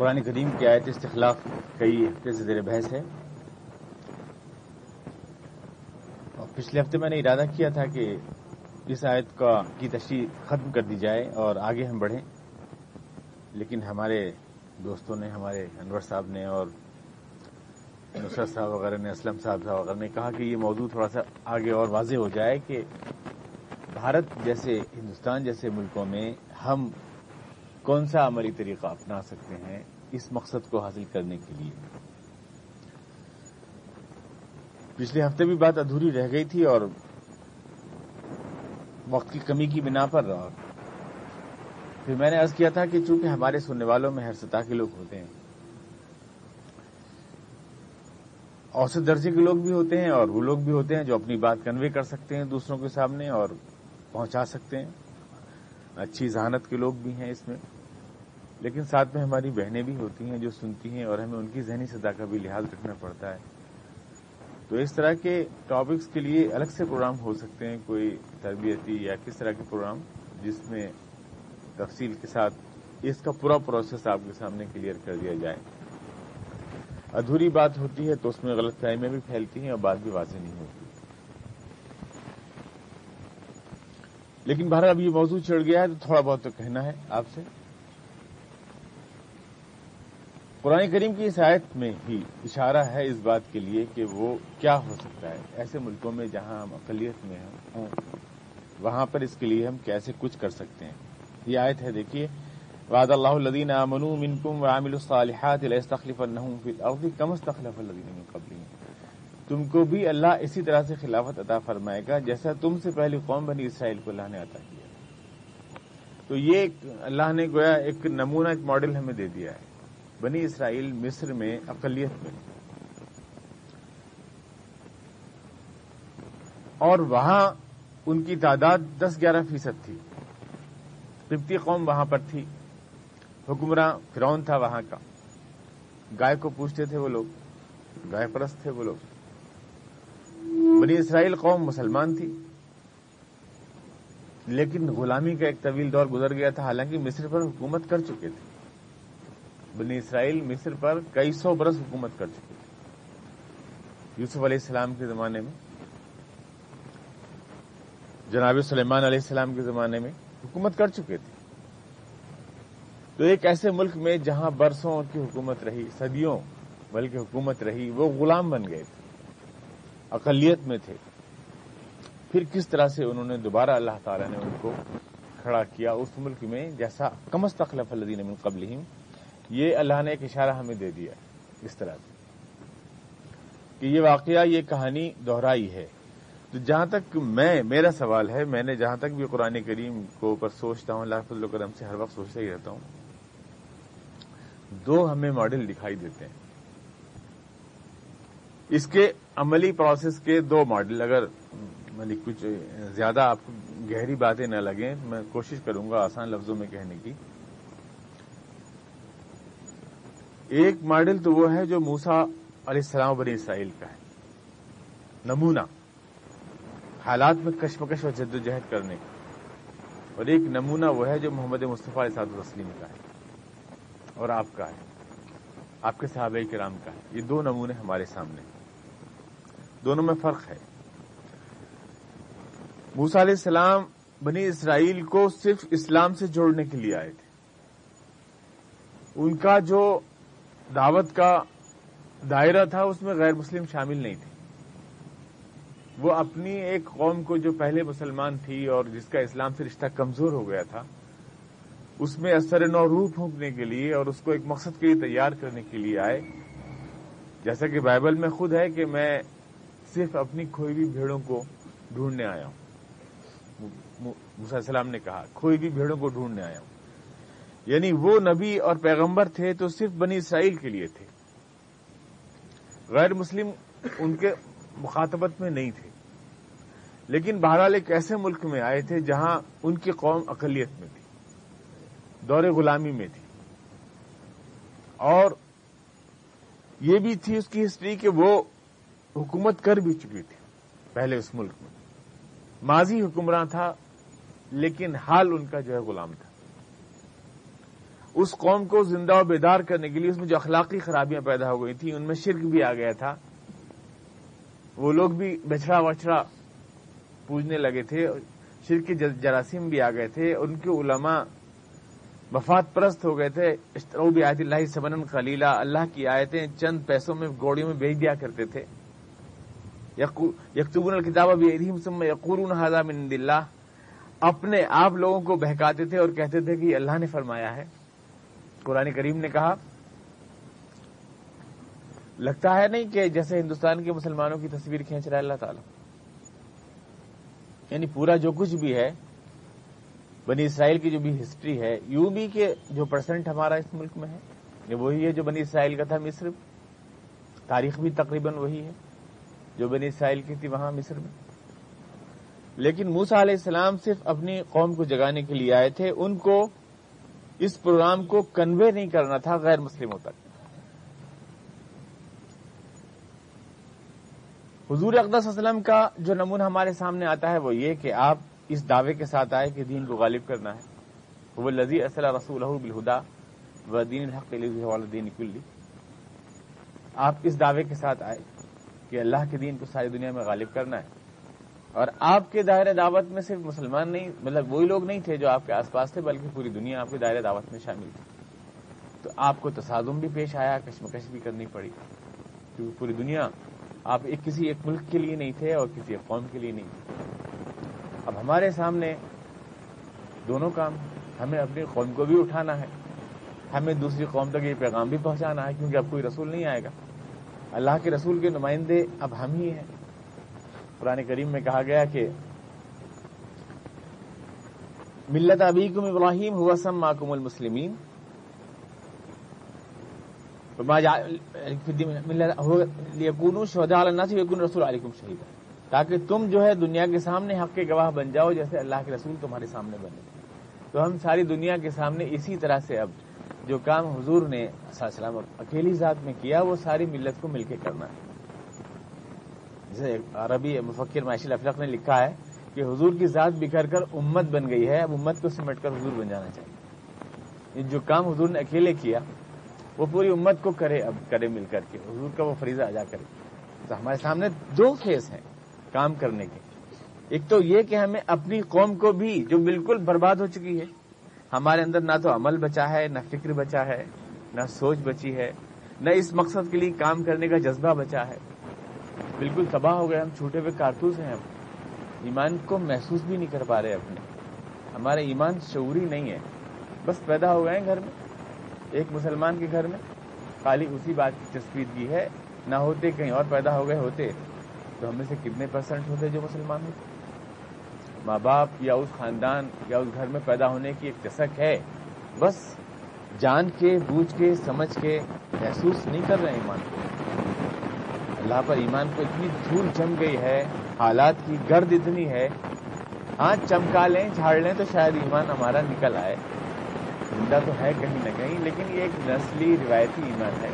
قرآن کریم کی آیت استخلاف کئی ہفتے سے زیر بحث ہے۔ اور پچھلے ہفتے میں نے ارادہ کیا تھا کہ اس آیت کا کی تشریح ختم کر دی جائے اور آگے ہم بڑھیں۔ لیکن ہمارے دوستوں نے، ہمارے انور صاحب نے اور نصرت صاحب وغیرہ نے، اسلم صاحب صاحب وغیرہ نے کہا کہ یہ موضوع تھوڑا سا آگے اور واضح ہو جائے کہ بھارت جیسے ہندوستان جیسے ملکوں میں ہم کون سا عملی طریقہ اپنا سکتے ہیں اس مقصد کو حاصل کرنے کے لیے؟ پچھلے ہفتے بھی بات ادھوری رہ گئی تھی اور وقت کی کمی کی بنا پر رہا۔ پھر میں نے عرض کیا تھا کہ چونکہ ہمارے سننے والوں میں ہر سطح کے لوگ ہوتے ہیں، اوسط درجے کے لوگ بھی ہوتے ہیں اور وہ لوگ بھی ہوتے ہیں جو اپنی بات کنوے کر سکتے ہیں دوسروں کے سامنے اور پہنچا سکتے ہیں۔ اچھی ذہانت کے لوگ بھی ہیں اس میں۔ لیکن ساتھ میں ہماری بہنیں بھی ہوتی ہیں جو سنتی ہیں اور ہمیں ان کی ذہنی سطح کا بھی لحاظ رکھنا پڑتا ہے۔ تو اس طرح کے ٹاپکس کے لیے الگ سے پروگرام ہو سکتے ہیں کوئی تربیتی یا کس طرح کے پروگرام جس میں تفصیل کے ساتھ اس کا پورا پروسیس آپ کے سامنے کلیئر کر دیا جائے۔ ادھوری بات ہوتی ہے تو اس میں غلط فہمیاں بھی پھیلتی ہیں اور بات بھی واضح نہیں ہوتی۔ لیکن بہرحال اب یہ موضوع چڑھ گیا ہے تو تھوڑا بہت تو کہنا ہے آپ سے۔ قرآن کریم کی اس آیت میں ہی اشارہ ہے اس بات کے لیے کہ وہ کیا ہو سکتا ہے۔ ایسے ملکوں میں جہاں ہم اقلیت میں ہوں، وہاں پر اس کے لیے ہم کیسے کچھ کر سکتے ہیں؟ یہ آیت ہے، دیکھیے، وعد اللہ الدین امن منکم وعامل الصالحات تخلیف الارض کم استخلف الذین من قبلهم۔ تم کو بھی اللہ اسی طرح سے خلافت عطا فرمائے گا جیسا تم سے پہلی قوم بنی اسرائیل کو اللہ نے عطا کیا۔ تو یہ اللہ نے گویا ایک نمونہ، ایک ماڈل ہمیں دے دیا ہے۔ بنی اسرائیل مصر میں اقلیت میں۔ اور وہاں ان کی تعداد دس، گیارہ فیصد تھی۔ قبطی قوم وہاں پر تھی۔ حکمراں فرون تھا وہاں کا۔ گائے کو پوچھتے تھے وہ لوگ، گائے پرست تھے وہ لوگ۔ بنی اسرائیل قوم مسلمان تھی۔ لیکن غلامی کا ایک طویل دور گزر گیا تھا، حالانکہ مصر پر حکومت کر چکے تھے۔ بنی اسرائیل مصر پر کئی سو برس حکومت کر چکے تھے۔ یوسف علیہ السلام کے زمانے میں، جناب سلیمان علیہ السلام کے زمانے میں حکومت کر چکے تھے۔ تو ایک ایسے ملک میں جہاں برسوں کی حکومت رہی، صدیوں بلکہ حکومت رہی، وہ غلام بن گئے تھے۔ اقلیت میں تھے۔ پھر کس طرح سے انہوں نے دوبارہ اللہ تعالی نے ان کو کھڑا کیا اس ملک میں؟ جیسا کمز تخلف الدین من قبل یہ اللہ نے ایک اشارہ ہمیں دے دیا اس طرح سے کہ یہ واقعہ، یہ کہانی دہرائی ہے۔ تو جہاں تک میں، میرا سوال ہے، میں نے جہاں تک بھی قرآن کریم کو اوپر سوچتا ہوں، اللہ فضل کرم سے ہر وقت سوچتا ہی رہتا ہوں، دو ہمیں ماڈل دکھائی دیتے ہیں۔ اس کے عملی پروسیس کے دو ماڈل، اگر کچھ زیادہ آپ کو گہری باتیں نہ لگیں، میں کوشش کروں گا آسان لفظوں میں کہنے کی۔ ایک ماڈل تو وہ ہے جو موسا علیہ السلام بنی اسرائیل کا ہے۔ نمونہ۔ حالات میں کشمکش اور جد و جہد کرنے۔ کا اور ایک نمونہ وہ ہے جو محمد مصطفیٰ علیہ صاحب وسلیم کا ہے۔ اور آپ کا ہے۔ آپ کے صحابہ کرام کا ہے۔ یہ دو نمونے ہمارے سامنے۔ ہیں دونوں میں فرق ہے۔ موسا علیہ السلام بنی اسرائیل کو صرف اسلام سے جوڑنے کے لیے آئے تھے۔ ان کا جو دعوت کا دائرہ تھا، اس میں غیر مسلم شامل نہیں تھے۔ وہ اپنی ایک قوم کو جو پہلے مسلمان تھی اور جس کا اسلام سے رشتہ کمزور ہو گیا تھا، اس میں اثر نو روح پھونکنے کے لیے اور اس کو ایک مقصد کے لیے تیار کرنے کے لیے آئے۔ جیسا کہ بائبل میں خود ہے کہ میں صرف اپنی کھوئی ہوئی بھیڑوں کو ڈھونڈنے آیا ہوں۔ علیہ السلام نے کہا، کھوئی ہوئی بھیڑوں کو ڈھونڈنے آیا ہوں۔ یعنی وہ نبی اور پیغمبر تھے تو صرف بنی اسرائیل کے لیے تھے۔ غیر مسلم ان کے مخاطبت میں نہیں تھے۔ لیکن بہرحال ایک ایسے ملک میں آئے تھے جہاں ان کی قوم اقلیت میں تھی، دور غلامی میں تھی۔ اور یہ بھی تھی اس کی ہسٹری کہ وہ حکومت کر بھی چکی تھی پہلے اس ملک میں۔ ماضی حکمراں تھا، لیکن حال ان کا جو ہے غلام تھا۔ اس قوم کو زندہ و بیدار کرنے کے لیے اس میں جو اخلاقی خرابیاں پیدا ہو گئی تھیں، ان میں شرک بھی آ گیا تھا۔ وہ لوگ بھی بچڑا وچڑا پوجنے لگے تھے، شرک کے جراثیم بھی آ گئے تھے۔ ان کے علماء وفات پرست ہو گئے تھے۔ بھی آیت اللہ سبن خلیلہ اللہ کی آیتیں چند پیسوں میں، گوڑیوں میں بیچ دیا کرتے تھے۔ یکتبون الکتاب بھی یقور حضا من اللہ۔ اپنے آپ لوگوں کو بہکاتے تھے اور کہتے تھے کہ اللہ نے فرمایا ہے۔ قرآن کریم نے کہا، لگتا ہے نہیں کہ جیسے ہندوستان کے مسلمانوں کی تصویر کھینچ رہا ہے اللہ تعالی۔ یعنی پورا جو کچھ بھی ہے، بنی اسرائیل کی جو بھی ہسٹری ہے یو بی کے جو پرسنٹ ہمارا اس ملک میں ہے، یہ وہی ہے جو بنی اسرائیل کا تھا مصر۔ تاریخ بھی تقریباً وہی ہے۔ جو بنی اسرائیل کی تھی وہاں مصر میں۔ لیکن موسا علیہ السلام صرف اپنی قوم کو جگانے کے لیے آئے تھے، ان کو اس پروگرام کو کنوے نہیں کرنا تھا غیر مسلموں تک۔ حضور اقدس وسلم کا جو نمونہ ہمارے سامنے آتا ہے وہ یہ کہ آپ اس دعوے کے ساتھ آئے کہ دین کو غالب کرنا ہے۔ وہ لذیذ اصل رسول بالہدا و دین الحق دین کلی۔ آپ اس دعوے کے ساتھ آئے۔ کہ اللہ کے دین کو ساری دنیا میں غالب کرنا ہے۔ اور آپ کے دائرہ دعوت میں صرف مسلمان نہیں مطلب وہی لوگ نہیں تھے جو آپ کے آس پاس تھے، بلکہ پوری دنیا آپ کے دائرہ دعوت میں شامل تھی۔ تو آپ کو تصادم بھی پیش آیا، کشمکش بھی کرنی پڑی۔ کیونکہ پوری دنیا آپ ایک کسی ایک ملک کے لیے نہیں تھے اور کسی ایک قوم کے لیے نہیں تھے۔ اب ہمارے سامنے دونوں کام، ہمیں اپنی قوم کو بھی اٹھانا ہے، ہمیں دوسری قوم تک یہ پیغام بھی پہنچانا ہے، کیونکہ اب کوئی رسول نہیں آئے گا۔ اللہ کے رسول کے نمائندے اب ہم ہی ہیں۔ قرآن کریم میں کہا گیا کہ ملت ابیکم ابراہیم ہوا سم ماکم المسلمین شہدا رسول علیکم شہید تاکہ تم جو ہے دنیا کے سامنے حق کے گواہ بن جاؤ جیسے اللہ کے رسول تمہارے سامنے بنے۔ تو ہم ساری دنیا کے سامنے اسی طرح سے اب جو کام حضور نے السلام اکیلی ذات میں کیا، وہ ساری ملت کو مل کے کرنا ہے۔ جیسے عربی مفکر معاشی افلق نے لکھا ہے کہ حضور کی ذات بکھر کر امت بن گئی ہے، اب امت کو سمٹ کر حضور بن جانا چاہیے۔ جو کام حضور نے اکیلے کیا، وہ پوری امت کو کرے، اب کرے مل کر کے، حضور کا وہ فریضہ ادا کرے۔ تو ہمارے سامنے دو فیس ہیں کام کرنے کے۔ ایک تو یہ کہ ہمیں اپنی قوم کو بھی جو بالکل برباد ہو چکی ہے ہمارے اندر نہ تو عمل بچا ہے، نہ فکر بچا ہے، نہ سوچ بچی ہے، نہ اس مقصد کے لیے کام کرنے کا جذبہ بچا ہے۔ بالکل تباہ ہو گئے ہم، چھوٹے ہوئے کارتوس ہیں ہم۔ ایمان کو محسوس بھی نہیں کر پا رہے اپنے۔ ہمارے ایمان شعوری نہیں ہے۔ بس پیدا ہو گئے ہیں گھر میں، ایک مسلمان کے گھر میں۔ خالی اسی بات کی تصویرگی ہے، نہ ہوتے کہیں اور پیدا ہو گئے ہوتے، تو ہم میں سے کتنے پرسنٹ ہوتے جو مسلمان ہوتے؟ ماں باپ یا اس خاندان یا اس گھر میں پیدا ہونے کی ایک چسک ہے، بس جان کے، بوجھ کے، سمجھ کے محسوس نہیں کر رہے ایمان کو۔ اللہ پر ایمان کو اتنی دھول جم گئی ہے، حالات کی گرد اتنی ہے ہاں چمکا لیں، جھاڑ لیں تو شاید ایمان ہمارا نکل آئے۔ زندہ تو ہے کہیں نہ کہیں، لیکن یہ ایک نسلی، روایتی ایمان ہے،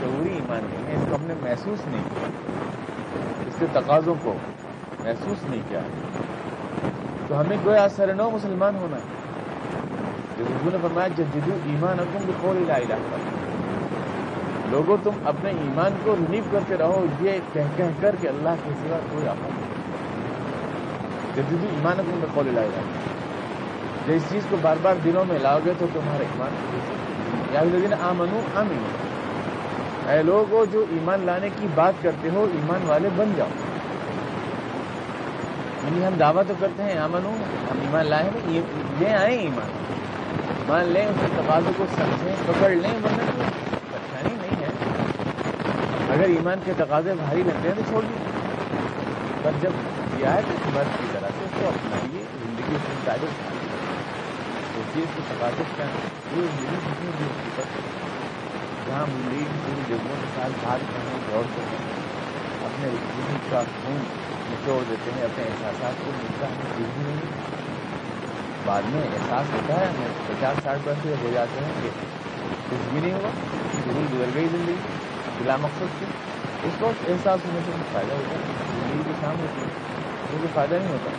شعوری ایمان نہیں ہے، اس کو ہم نے محسوس نہیں کیا۔ اس کے تقاضوں کو محسوس نہیں کیا۔ تو ہمیں گویا سر نو مسلمان ہونا ہے۔ جو نے فرمایا جب جدو ایمان حکم بھی کوئی علاج لوگوں تم اپنے ایمان کو رنیو کرتے رہو، یہ کہہ کہہ کر کہ اللہ کے سوا کوئی آپ جدید ایمان حکم میں قول لائے گا جب اس چیز کو بار بار دنوں میں لاؤ گے تو تمہارا ایمان یا دن آمنو امین اے لوگوں جو ایمان لانے کی بات کرتے ہو، ایمان والے بن جاؤ۔ یعنی ہم دعویٰ تو کرتے ہیں امن ہم ایمان لائے ہیں لے آئے ایمان۔ مان لیں اس کے تقاضوں کو سمجھیں، پکڑ لیں، ورنہ پریشانی نہیں ہے۔ اگر ایمان کے تقاضے بھاری لگتے ہیں تو چھوڑ دیں پر جب کیا ہے تو مرد کی طرح سے اس کو اپنائیے، زندگی سے تعلق سوچیے اس کے تقاضے کیا ہیں پوری زندگی کتنی بھی اس جہاں ملی پوری جگہوں کے ساتھ بھاگ کر ہیں دوڑ کر ہیں اپنے زندگی کا خون نچوڑ دیتے ہیں اپنے احساسات کو ملتا ہے کچھ بھی نہیں بعد میں احساس ہوتا ہے ہمیں پچاس ساٹھ برس ہو جاتے ہیں کہ کچھ بھی نہیں ہوا ضرور گزر گئی زندگی بلا مقصد سے اس وقت احساس ہونے سے کچھ فائدہ ہوتا ہے زندگی کے سامنے کیونکہ فائدہ نہیں ہوتا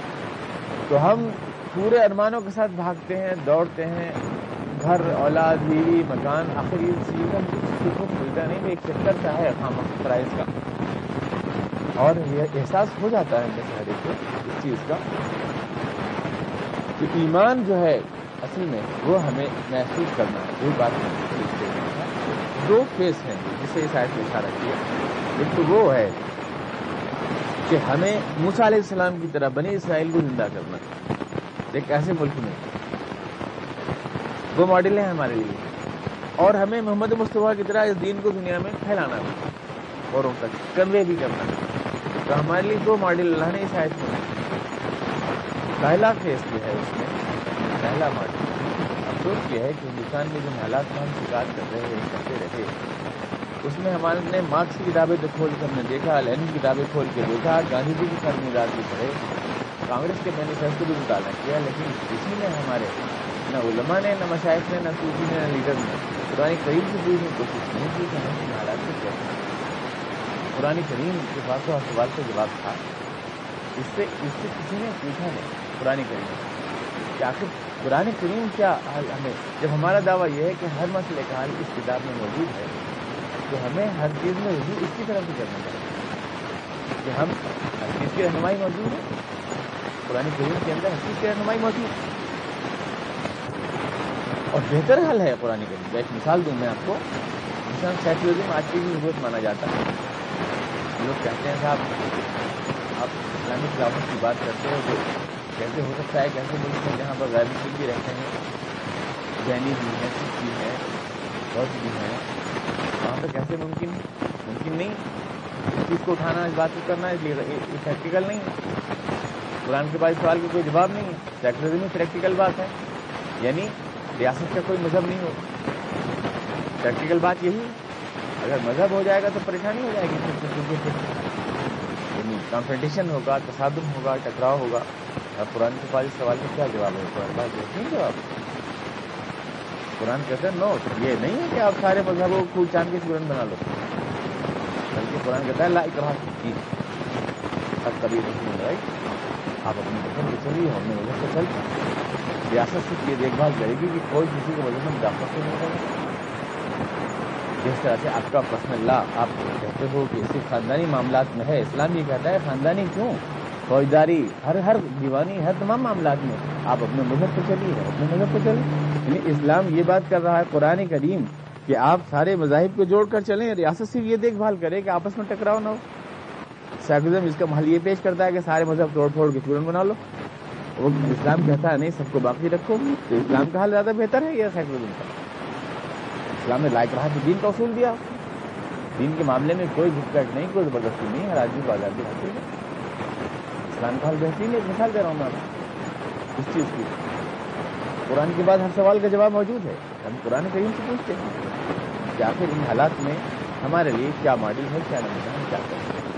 تو ہم پورے ارمانوں کے ساتھ بھاگتے ہیں، دوڑتے ہیں، گھر، اولاد، بیوی، مکان آخر یہ چیز کا کچھ ملتا نہیں، ایک چکر کا ہے خام پرائز کا۔ اور یہ احساس ہو جاتا ہے دشہرے کو اس چیز کا کہ ایمان جو ہے اصل میں وہ ہمیں محسوس کرنا ہے وہی بات دو فیس ہیں جسے اس آیت میں اشارہ کیا۔ ایک تو وہ ہے کہ ہمیں موسا علیہ السلام کی طرح بنی اسرائیل کو زندہ کرنا ایک ایسے ملک میں وہ ماڈل ہیں ہمارے لیے۔ اور ہمیں محمد مصطفیٰ کی طرح اس دین کو دنیا میں پھیلانا ہے اور ان تک، کنوے بھی کرنا ہے۔ تو ہمارے لیے دو ماڈل اللہ نے شاید میں پہلا فیس جو ہے اس میں، پہلا ماڈل۔ افسوس یہ ہے کہ ہندوستان میں جن حالات میں ہم شکار کر رہے ہیں، کرتے رہے اس میں ہمارے نے مارکس کی کتابیں تو کھول کے ہم نے دیکھا، لینن کی کتابیں کھول کے دیکھا، گاندھی جی کی سر رات بھی پڑھے، کانگریس کے مینیفیسٹو بھی مطالعہ کیا، لیکن کسی نے ہمارے نہ علماء نے، نہ مشاہد نے، نہ صوفی نے، نہ لیڈر نے قرآن کریم سے پوچھنے کی کوشش نہیں کی کہ ہم ان حالات سے کیا۔ قرآن کریم کے پاس ہر سوال کا جواب تھا۔ اس سے اس سے کسی نے پوچھا نہیں قرآن کریم۔ کہ آخر قرآن کریم کیا حال ہمیں؟ جب ہمارا دعویٰ یہ ہے کہ ہر مسئلے کا حل اس کتاب میں موجود ہے، تو ہمیں ہر چیز میں رجوع اس کی طرف سے کرنا چاہیے۔ کہ ہم ہر چیز کی رہنمائی موجود ہے، قرآن کریم کے اندر ہر چیز کی رہنمائی موجود ہے۔ اور بہتر حل ہے قرآن کریم۔ ایک مثال دوں، میں آپ کو۔ مثال سیکولرزم آج کی بھی ضرورت مانا جاتا ہے۔ لوگ کہتے ہیں صاحب آپ اسلامی خلافت کی بات کرتے ہو تو کیسے ہو سکتا ہے کیسے ملک میں جہاں پر غیر مسلم بھی رہتے ہیں جینی بھی ہیں، سکھ بھی ہیں بہت بھی ہیں، وہاں پہ کیسے ممکن ممکن نہیں۔ اس چیز کو اٹھانا، اس بات کو کرنا اس لیے پریکٹیکل نہیں۔ ہے قرآن کے بعد سوال کا کوئی جواب نہیں۔ ہے سیکولرزم ہی پریکٹیکل بات ہے۔ یعنی ریاست کا کوئی مذہب نہیں ہو۔ پریکٹیکل بات یہی اگر مذہب ہو جائے گا تو پریشانی ہو جائے گی۔ یعنی کمپٹیشن ہوگا، تصادم ہوگا، ٹکراؤ ہوگا۔ اور قرآن کے پاس سوال کا کیا جواب ہے؟ قرآن بات نہیں جواب قرآن کہتے ہیں نو یہ نہیں ہے کہ آپ سارے مذہبوں کو خوب چاند کے اسٹوڈنٹ بنا لو۔ بلکہ قرآن کہتا ہے، لا اکراہ کی اب کبھی نہیں رائٹ آپ اپنے مذہب سے چلیے اپنے مذہب سے چلتے ریاست سے یہ دیکھ بھال کرے گی کہ کوئی کسی کو وجہ میں مداخلت نہیں کرے جس طرح سے آپ کا پرسنل لا آپ کہتے ہو کہ صرف خاندانی معاملات میں ہے اسلام یہ کہتا ہے خاندانی کیوں؟ فوجداری، ہر ہر دیوانی، ہر تمام معاملات میں آپ اپنے مذہب پہ چلیے، اپنے مذہب پہ چلیے۔ یعنی اسلام یہ بات کر رہا ہے، قرآن کریم کہ آپ سارے مذاہب کو جوڑ کر چلیں، ریاست صرف یہ دیکھ بھال کرے کہ آپس میں ٹکراؤ نہ ہو۔ سیکولرزم اس کا محل یہ پیش کرتا ہے کہ سارے مذہب توڑ پھوڑ کے چورن بنا لو۔ وہ اسلام کہتا ہے نہیں، سب کو باقی رکھو۔ تو اسلام کا حال زیادہ بہتر ہے یا سیکولرزم کا؟ اسلام نے لائق رہا کہ دین کا اصول دیا۔ دین کے معاملے میں کوئی گھسپیٹ نہیں، کوئی زبردستی نہیں، ہر آدمی کو آزادی حاصل ہے۔ اسلام کا حال بہترین ایک مثال دے رہا ہوں میں اس چیز کی۔ قرآن کے بعد ہر سوال کا جواب موجود ہے۔ ہم قرآن کریم سے پوچھتے ہیں کہ آخر ان حالات میں ہمارے لیے کیا ماڈل ہے، کیا نمونہ ہے، کیا کرتے ہیں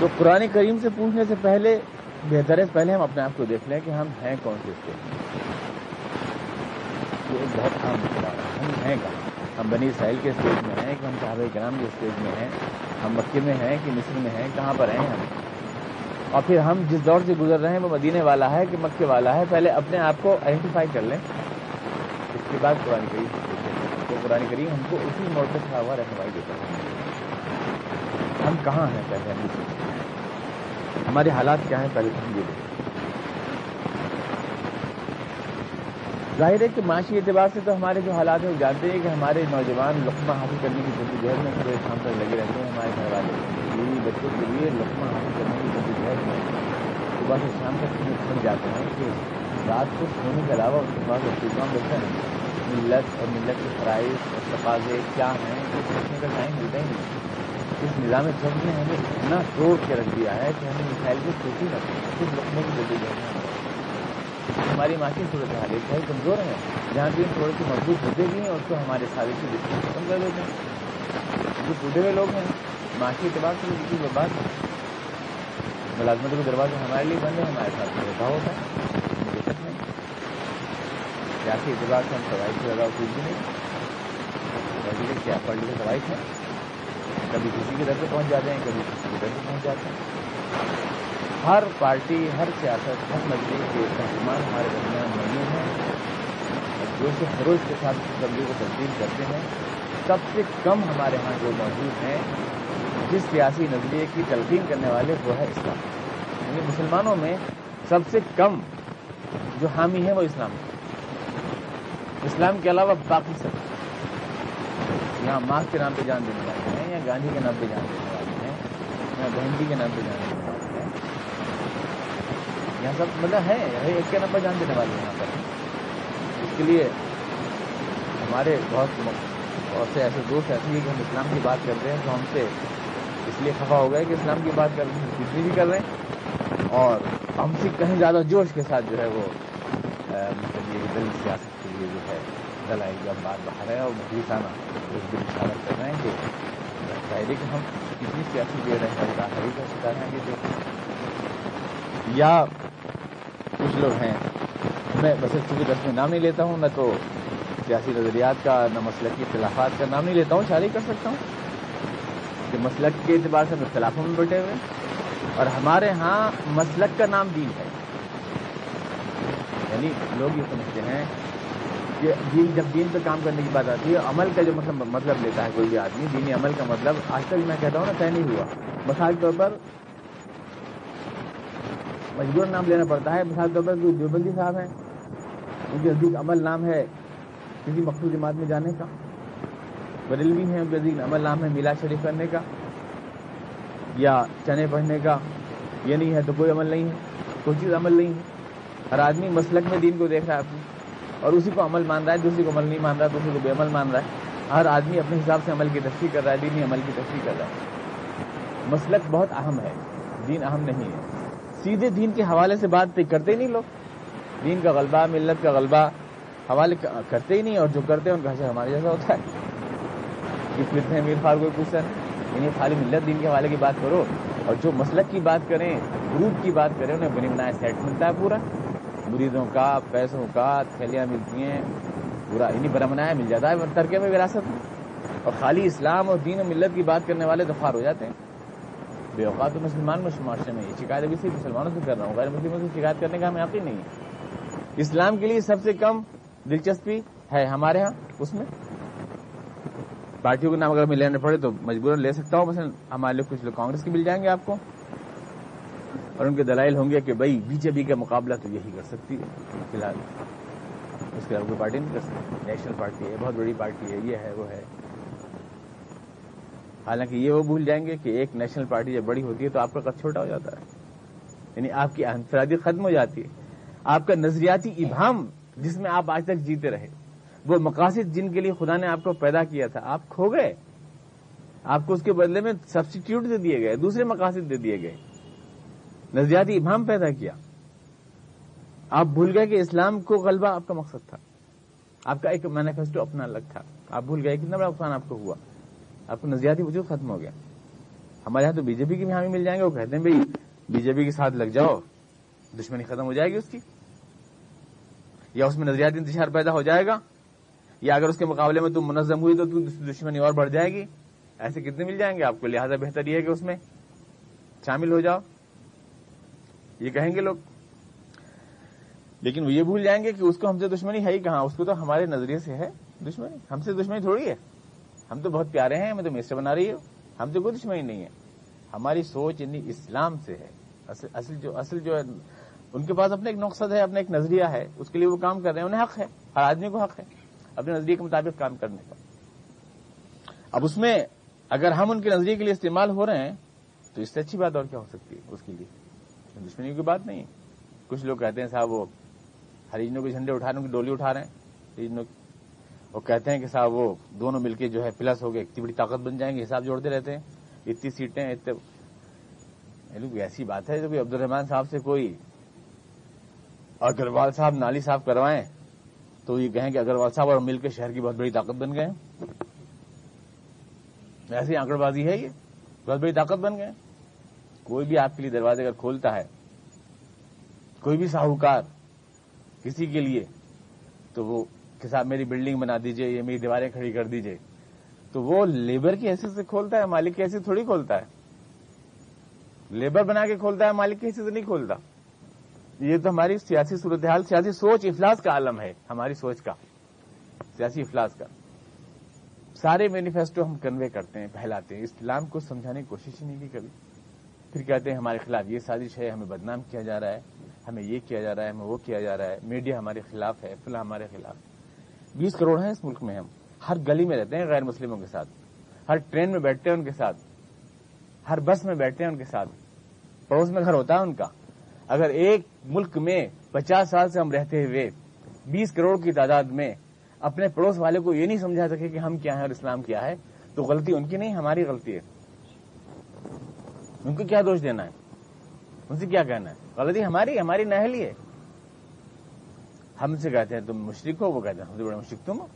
تو قرآن کریم سے پوچھنے سے پہلے، بہتر ہے، پہلے ہم اپنے آپ کو دیکھ لیں کہ ہم ہیں کون سے اسٹیج میں یہ ایک بہت عام مسئلہ ہے۔ ہم ہیں کہاں؟ ہم بنی اسرائیل کے اسٹیج میں ہیں کہ ہم صحابہ کرام کے اسٹیج میں ہیں، ہم مکے میں ہیں کہ مصر میں ہیں، کہاں پر ہیں ہم؟ اور پھر ہم جس دور سے گزر رہے ہیں، وہ مدینے والا ہے کہ مکے والا ہے؟ پہلے اپنے آپ کو آئیڈینٹیفائی کر لیں۔ اس کے بعد قرآن کریم تو قرآن کریم ہم کو اسی موڑ پہ کھڑا ہوا رہنمائی دیتا ہے۔ ہم کہاں ہیں؟ پہلے ہم۔ ہمارے حالات کیا ہیں؟ پہلے ہم یہ ظاہر ہے کہ معاشی اعتبار سے تو ہمارے جو حالات ہیں، وہ جانتے ہیں کہ ہمارے نوجوان لقمہ حاصل کرنے کی جد جہد میں صبح شام تک لگے رہتے ہیں، ہمارے گھر والے۔ بیوی بچوں کے لیے لقمہ حاصل کرنے کی جد جہد میں صبح سے شام تک سمجھ جاتے ہیں کہ رات کو سونے کے علاوہ اس کے بعد اختتام دیکھتے ہیں ملت اور ملت کے فرائض اور تقاضے کیا ہیں؟ یہ سوچنے کا ٹائم ملتا ہی نہیں۔ اس نظام جنگ نے ہمیں اتنا توڑ کے رکھ دیا ہے کہ ہمیں مسائل کو سوچی نہ کچھ لوگوں کی جلدی جانا ہماری معاشی صورت حال ایک ہے کمزور ہے۔ جہاں بھی تھوڑے سی مضبوط ہوتے بھی ہیں اس کو ہمارے سارے سے رشتے ختم کر دیتے ہیں۔ جو ٹوٹے ہوئے لوگ ہیں معاشی اعتبار سے بالکل برباد ہے ملازمت کے دروازے ہمارے لیے بند ہے ہمارے ساتھ بھیدا ہوتا ہے دقت نہیں۔ سیاسی اعتبار سے ہم قواعد سے زیادہ اصول بھی نہیں۔ پڑھ کیا پڑھ لکھے قواعد ہیں۔ کبھی کسی کی طرف سے پہنچ جاتے ہیں، کبھی کسی کی طرف سے پہنچ جاتے ہیں۔ ہر پارٹی، ہر سیاست، ہر مجلس کے ترجمان ہمارے درمیان موجود ہیں۔ جو اسے فروغ کے ساتھ تبدیلی کو تبدیل کرتے ہیں۔ سب سے کم ہمارے ہاں جو موجود ہیں، جس سیاسی نظریے کی تلقین کرنے والے، وہ ہے اسلام۔ یعنی مسلمانوں میں سب سے کم جو حامی ہے وہ اسلام اسلام کے علاوہ باقی سب۔ یہاں ماں کے نام پہ جان دینے والے ہیں، یا گاندھی کے نام پہ جان دینے والے ہیں، یا گاندھی جی کے نام پہ جان دینے والے ہیں یہاں سب مطلب ہے ایک کے نام پہ جان دینے والے ہیں یہاں پر۔ اس کے لیے ہمارے بہت بہت سے ایسے دوست ایسے ہیں کہ ہم اسلام کی بات کرتے ہیں تو ہم سے اس لیے خفا ہو گئے کہ اسلام کی بات کر رہے ہیں کتنی بھی کر رہے ہیں۔ اور ہم سے کہیں زیادہ جوش کے ساتھ جو ہے وہ مطلب یہ دل سیاست کے لیے جو ہے دلائل جو ہم بات بہا رہے ہیں اور مزید اس دن اشارہ کر رہے ہیں کہ ظاہر کہ ہم کتنی سیاسی دے رہے ہیں راہری کا شکار ہیں کہ یا کچھ لوگ ہیں۔ میں بس چونکہ دس میں نام نہیں لیتا ہوں میں تو سیاسی نظریات کا، نہ مسلک کی اختلافات کا نام نہیں لیتا ہوں شادی کر سکتا ہوں۔ کہ مسلک کے اعتبار سے ہم اختلافوں میں بیٹھے ہوئے اور ہمارے ہاں مسلک کا نام دین ہے۔ یعنی لوگ یہ سمجھتے ہیں کہ دین، جب دین پہ کام کرنے کی بات آتی ہے، عمل کا جو مطلب مطلب لیتا ہے کوئی بھی آدمی، دینی عمل کا مطلب آج تک میں کہتا ہوں نا طے نہیں ہوا۔ مثال کے طور پر مجبور نام لینا پڑتا ہے۔ مثال طور پر کوئی دیوبندی صاحب ہیں، ان کے نزدیک عمل نام ہے کسی مخصوص جماعت میں جانے کا۔ بریلوی ہیں نزدیک عمل نام ہے میلا شریف کرنے کا۔ یا چنے پڑھنے کا۔ یہ نہیں ہے تو کوئی عمل نہیں ہے، کوئی چیز عمل نہیں ہے۔ ہر آدمی مسلک میں دین کو دیکھ رہا ہے اپنی۔ اور اسی کو عمل مان رہا ہے دوسری کو عمل نہیں مان رہا دوسری کو بے عمل مان رہا ہے۔ ہر آدمی اپنے حساب سے عمل کی تشریح کر رہا ہے، دینی عمل کی تشریح کر رہا ہے۔ مسلک بہت اہم ہے، دین اہم نہیں ہے۔ سیدھے دین کے حوالے سے بات کرتے نہیں لوگ۔ دین کا غلبہ، ملت کا غلبہ، حوالے کرتے ہی نہیں، اور جو کرتے ہیں ان کا حصہ ہمارے جیسا ہوتا ہے۔ پھرتے ہیں میر خار کوئی پوچھتا نہیں یعنی خالی ملت دین کے حوالے کی بات کرو، اور جو مسلک کی بات کریں، گروپ کی بات کریں، انہیں بنی بنایا سیٹ ملتا ہے پورا۔ مریدوں کا، پیسوں کا، تھیلیاں ملتی ہیں، پورا یعنی بنا بنایا، مل جاتا ہے۔ ترکے میں وراثت میں اور خالی اسلام اور دین و ملت کی بات کرنے والے تو فار ہو جاتے ہیں۔ بے اوقات تو مسلمان معاشرے میں یہ شکایت ابھی صرف مسلمانوں سے کر رہا ہوں غیر مسلموں سے شکایت کرنے کا ہمیں آپ ہی نہیں ہے اسلام کے لیے سب سے کم دلچسپی ہے ہمارے ہاں اس میں پارٹیوں کے نام اگر میں لینا پڑے تو مجبور لے سکتا ہوں مثلا ہمارے لیے کچھ لوگ کانگریس کے مل جائیں گے آپ کو اور ان کے دلائل ہوں گے کہ بھائی بی جے پی کا مقابلہ تو یہی کر سکتی ہے فی الحال اس کے علاوہ کوئی پارٹی نہیں کر سکتی نیشنل پارٹی ہے بہت بڑی پارٹی ہے یہ ہے وہ ہے حالانکہ یہ وہ بھول جائیں گے کہ ایک نیشنل پارٹی جب بڑی ہوتی ہے تو آپ کا قد چھوٹا ہو جاتا ہے۔ یعنی آپ کی انفرادی ختم ہو جاتی ہے۔ آپ کا نظریاتی ابہام جس میں آپ آج تک جیتے رہے۔ وہ مقاصد جن کے لیے خدا نے آپ کو پیدا کیا تھا، آپ کھو گئے۔ آپ کو اس کے بدلے میں سبسٹیٹیوٹ دے دیے گئے، دوسرے مقاصد دے دیے گئے۔ نظریاتی ابہام پیدا کیا۔ آپ بھول گئے کہ اسلام کو غلبہ آپ کا مقصد تھا۔ آپ کا ایک مینیفیسٹو اپنا الگ تھا۔ آپ بھول گئے کتنا بڑا نقصان آپ کو ہوا۔ آپ کو نظریاتی وجود ختم ہو گیا۔ ہمارے یہاں تو بی جے پی کی بھی حامی مل جائیں گے، وہ کہتے ہیں بھائی بی جے پی کے ساتھ لگ جاؤ، دشمنی ختم ہو جائے گی اس کی۔ یا اس میں نظریاتی انتشار پیدا ہو جائے گا، یا اگر اس کے مقابلے میں تم منظم ہوئی تو دشمنی اور بڑھ جائے گی۔ ایسے کتنے مل جائیں گے آپ کو؟ لہٰذا بہتر یہ ہے کہ اس میں شامل ہو جاؤ۔ یہ کہیں گے لوگ۔ لیکن وہ یہ بھول جائیں گے کہ اس کو ہم سے دشمنی ہے ہی کہاں؟ اس کو تو ہمارے نظریے سے ہے دشمنی۔ ہم سے دشمنی تھوڑی ہے۔ ہم تو بہت پیارے ہیں، ہمیں تو مسٹر بنا رہی ہے ہم سے کوئی دشمنی نہیں ہے۔ ہماری سوچ یعنی اسلام سے ہے۔ اصل جو اصل جو ہے، ان کے پاس اپنا ایک مقصد ہے، اپنا ایک نظریہ ہے۔ اس کے لیے وہ کام کر رہے ہیں، انہیں حق ہے۔ ہر آدمی کو حق ہے، اپنے نظریے کے مطابق کام کرنے کا۔ اب اس میں اگر ہم ان کے نظریے کے لیے استعمال ہو رہے ہیں، تو اس سے اچھی بات اور کیا ہو سکتی ہے اس کے لیے؟ دشمنی کی بات نہیں۔ ہے کچھ لوگ کہتے ہیں، صاحب، وہ ہریجنوں کے جھنڈے اٹھانے کی ڈولی اٹھا رہے ہیں۔ وہ کہتے ہیں کہ صاحب وہ دونوں مل کے جو ہے پلس ہو گئے، اتنی بڑی طاقت بن جائیں گے، حساب جوڑتے رہتے ہیں۔ اتنی سیٹیں، اتنے ایسی بات ہے جو کہ عبد الرحمان صاحب سے کوئی اگروال صاحب، نالی صاف کروائیں تو یہ کہیں کہ اگروال صاحب اور مل کے شہر کی بہت بڑی طاقت بن گئے۔ ایسی آنکڑ بازی ہے یہ؟ بہت بڑی طاقت بن گئے۔ کوئی بھی آپ کے لیے دروازے اگر کھولتا ہے، کوئی بھی ساہوکار کسی کے لیے، تو وہ کہ صاحب میری بلڈنگ بنا دیجیے یا میری دیواریں کھڑی کر دیجیے۔ تو وہ لیبر کی حیثیت سے کھولتا ہے، مالک کی حیثیت تھوڑی کھولتا ہے۔ لیبر بنا کے کھولتا ہے، مالک کی حیثیت سے نہیں کھولتا۔ یہ تو ہماری سیاسی صورتحال، سیاسی سوچ افلاس کا عالم ہے، ہماری سوچ کا۔ سیاسی افلاس کا۔ سارے مینیفیسٹو ہم کنوے کرتے ہیں، پھیلاتے ہیں۔ اسلام کو سمجھانے کی کوشش ہی نہیں کی کبھی۔ پھر کہتے ہیں ہمارے خلاف یہ سازش ہے، ہمیں بدنام کیا جا رہا ہے، ہمیں یہ کیا جا رہا ہے، ہمیں وہ کیا جا رہا ہے۔ میڈیا ہمارے خلاف ہے، فلاں ہمارے خلاف۔ بیس کروڑ ہیں اس ملک میں ہم۔ ہر گلی میں رہتے ہیں غیر مسلموں کے ساتھ۔ ہر ٹرین میں بیٹھتے ہیں ان کے ساتھ۔ ہر بس میں بیٹھتے ہیں ان کے ساتھ۔ پڑوس میں گھر ہوتا ہے ان کا۔ اگر ایک ملک میں پچاس سال سے ہم رہتے ہوئے بیس کروڑ کی تعداد میں اپنے پڑوس والے کو یہ نہیں سمجھا سکے کہ ہم کیا ہیں اور اسلام کیا ہے، تو غلطی ان کی نہیں، ہماری غلطی ہے۔ ان کو کیا دوش دینا ہے؟ ان سے کیا کہنا ہے؟ غلطی ہماری ہماری نہلی ہے۔ ہم سے کہتے ہیں تم مشرق ہو، وہ کہتے ہیں ہم سے بڑے مشرق تم ہو۔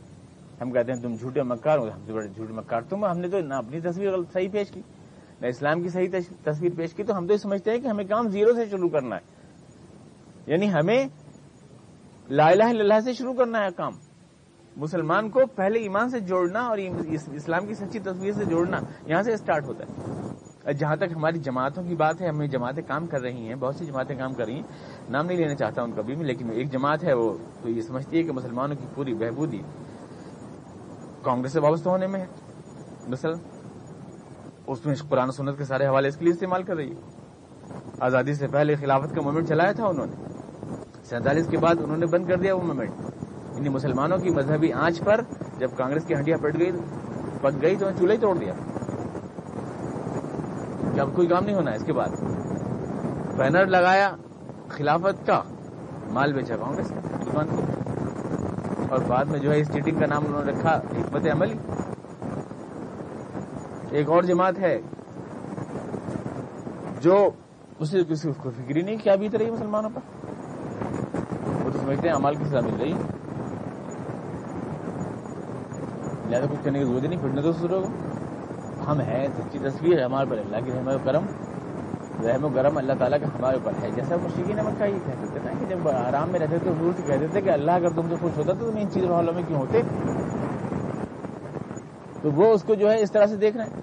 ہم کہتے ہیں تم جھوٹے مکار ہو، ہم سے بڑے جھوٹے مکار تم ہو۔ ہم نے تو نہ اپنی تصویر صحیح پیش کی، نہ اسلام کی صحیح تصویر پیش کی، تو ہم تو یہ سمجھتے ہیں کہ ہمیں کام زیرو سے شروع کرنا ہے۔ یعنی ہمیں لا الہ الا اللہ سے شروع کرنا ہے کام۔ مسلمان کو پہلے ایمان سے جوڑنا اور اسلام کی سچی تصویر سے جوڑنا یہاں سے اسٹارٹ ہوتا ہے۔ جہاں تک ہماری جماعتوں کی بات ہے ہمیں جماعتیں کام کر رہی ہیں، بہت سی جماعتیں کام کر رہی ہیں۔ نام نہیں لینا چاہتا ان کا بھی، لیکن ایک جماعت ہے، وہ تو یہ سمجھتی ہے کہ مسلمانوں کی پوری بہبودی کانگریس سے وابستہ ہونے میں ہے۔ مثلا، اس میں قرآن سنت کے سارے حوالے اس کے لیے استعمال کر رہی ہے۔ آزادی سے پہلے خلافت کا موومنٹ چلایا تھا انہوں نے۔ سینتالیس کے بعد انہوں نے بند کر دیا وہ موومنٹ یعنی مسلمانوں کی مذہبی آنچ پر جب کانگریس کی ہنڈیاں پٹ گئی، پک گئی تو چولہا ہی توڑ دیا۔ جب کوئی کام نہیں ہونا اس کے بعد۔ بینر لگایا، خلافت کا مال بیچا کانگریس کا اور بعد میں جو ہے اس چیٹنگ کا نام انہوں نے رکھا، حکمت عملی۔ ایک اور جماعت ہے جو اسے کسی کو فکری نہیں کیا بیت رہی مسلمانوں پر۔ وہ تو سمجھتے ہیں امال کی سزا مل رہی زیادہ کچھ کرنے کی ضرورت نہیں پھٹنے تو دوسروں کو ہم ہیں سچی تصویر ہے، ہمارے پر اللہ کی رحم و کرم، رحم و کرم اللہ تعالیٰ کا ہمارے اوپر ہے۔ جیسا مشرقی نمک کا یہ کہتے تھے نا کہ جب آرام میں رہتے تو ضرور سے کہتے تھے کہ اللہ اگر تم سے خوش ہوتا تو تم ان چیزوں حالوں میں کیوں ہوتے؟ تو وہ اس کو جو ہے اس طرح سے دیکھ رہے ہیں۔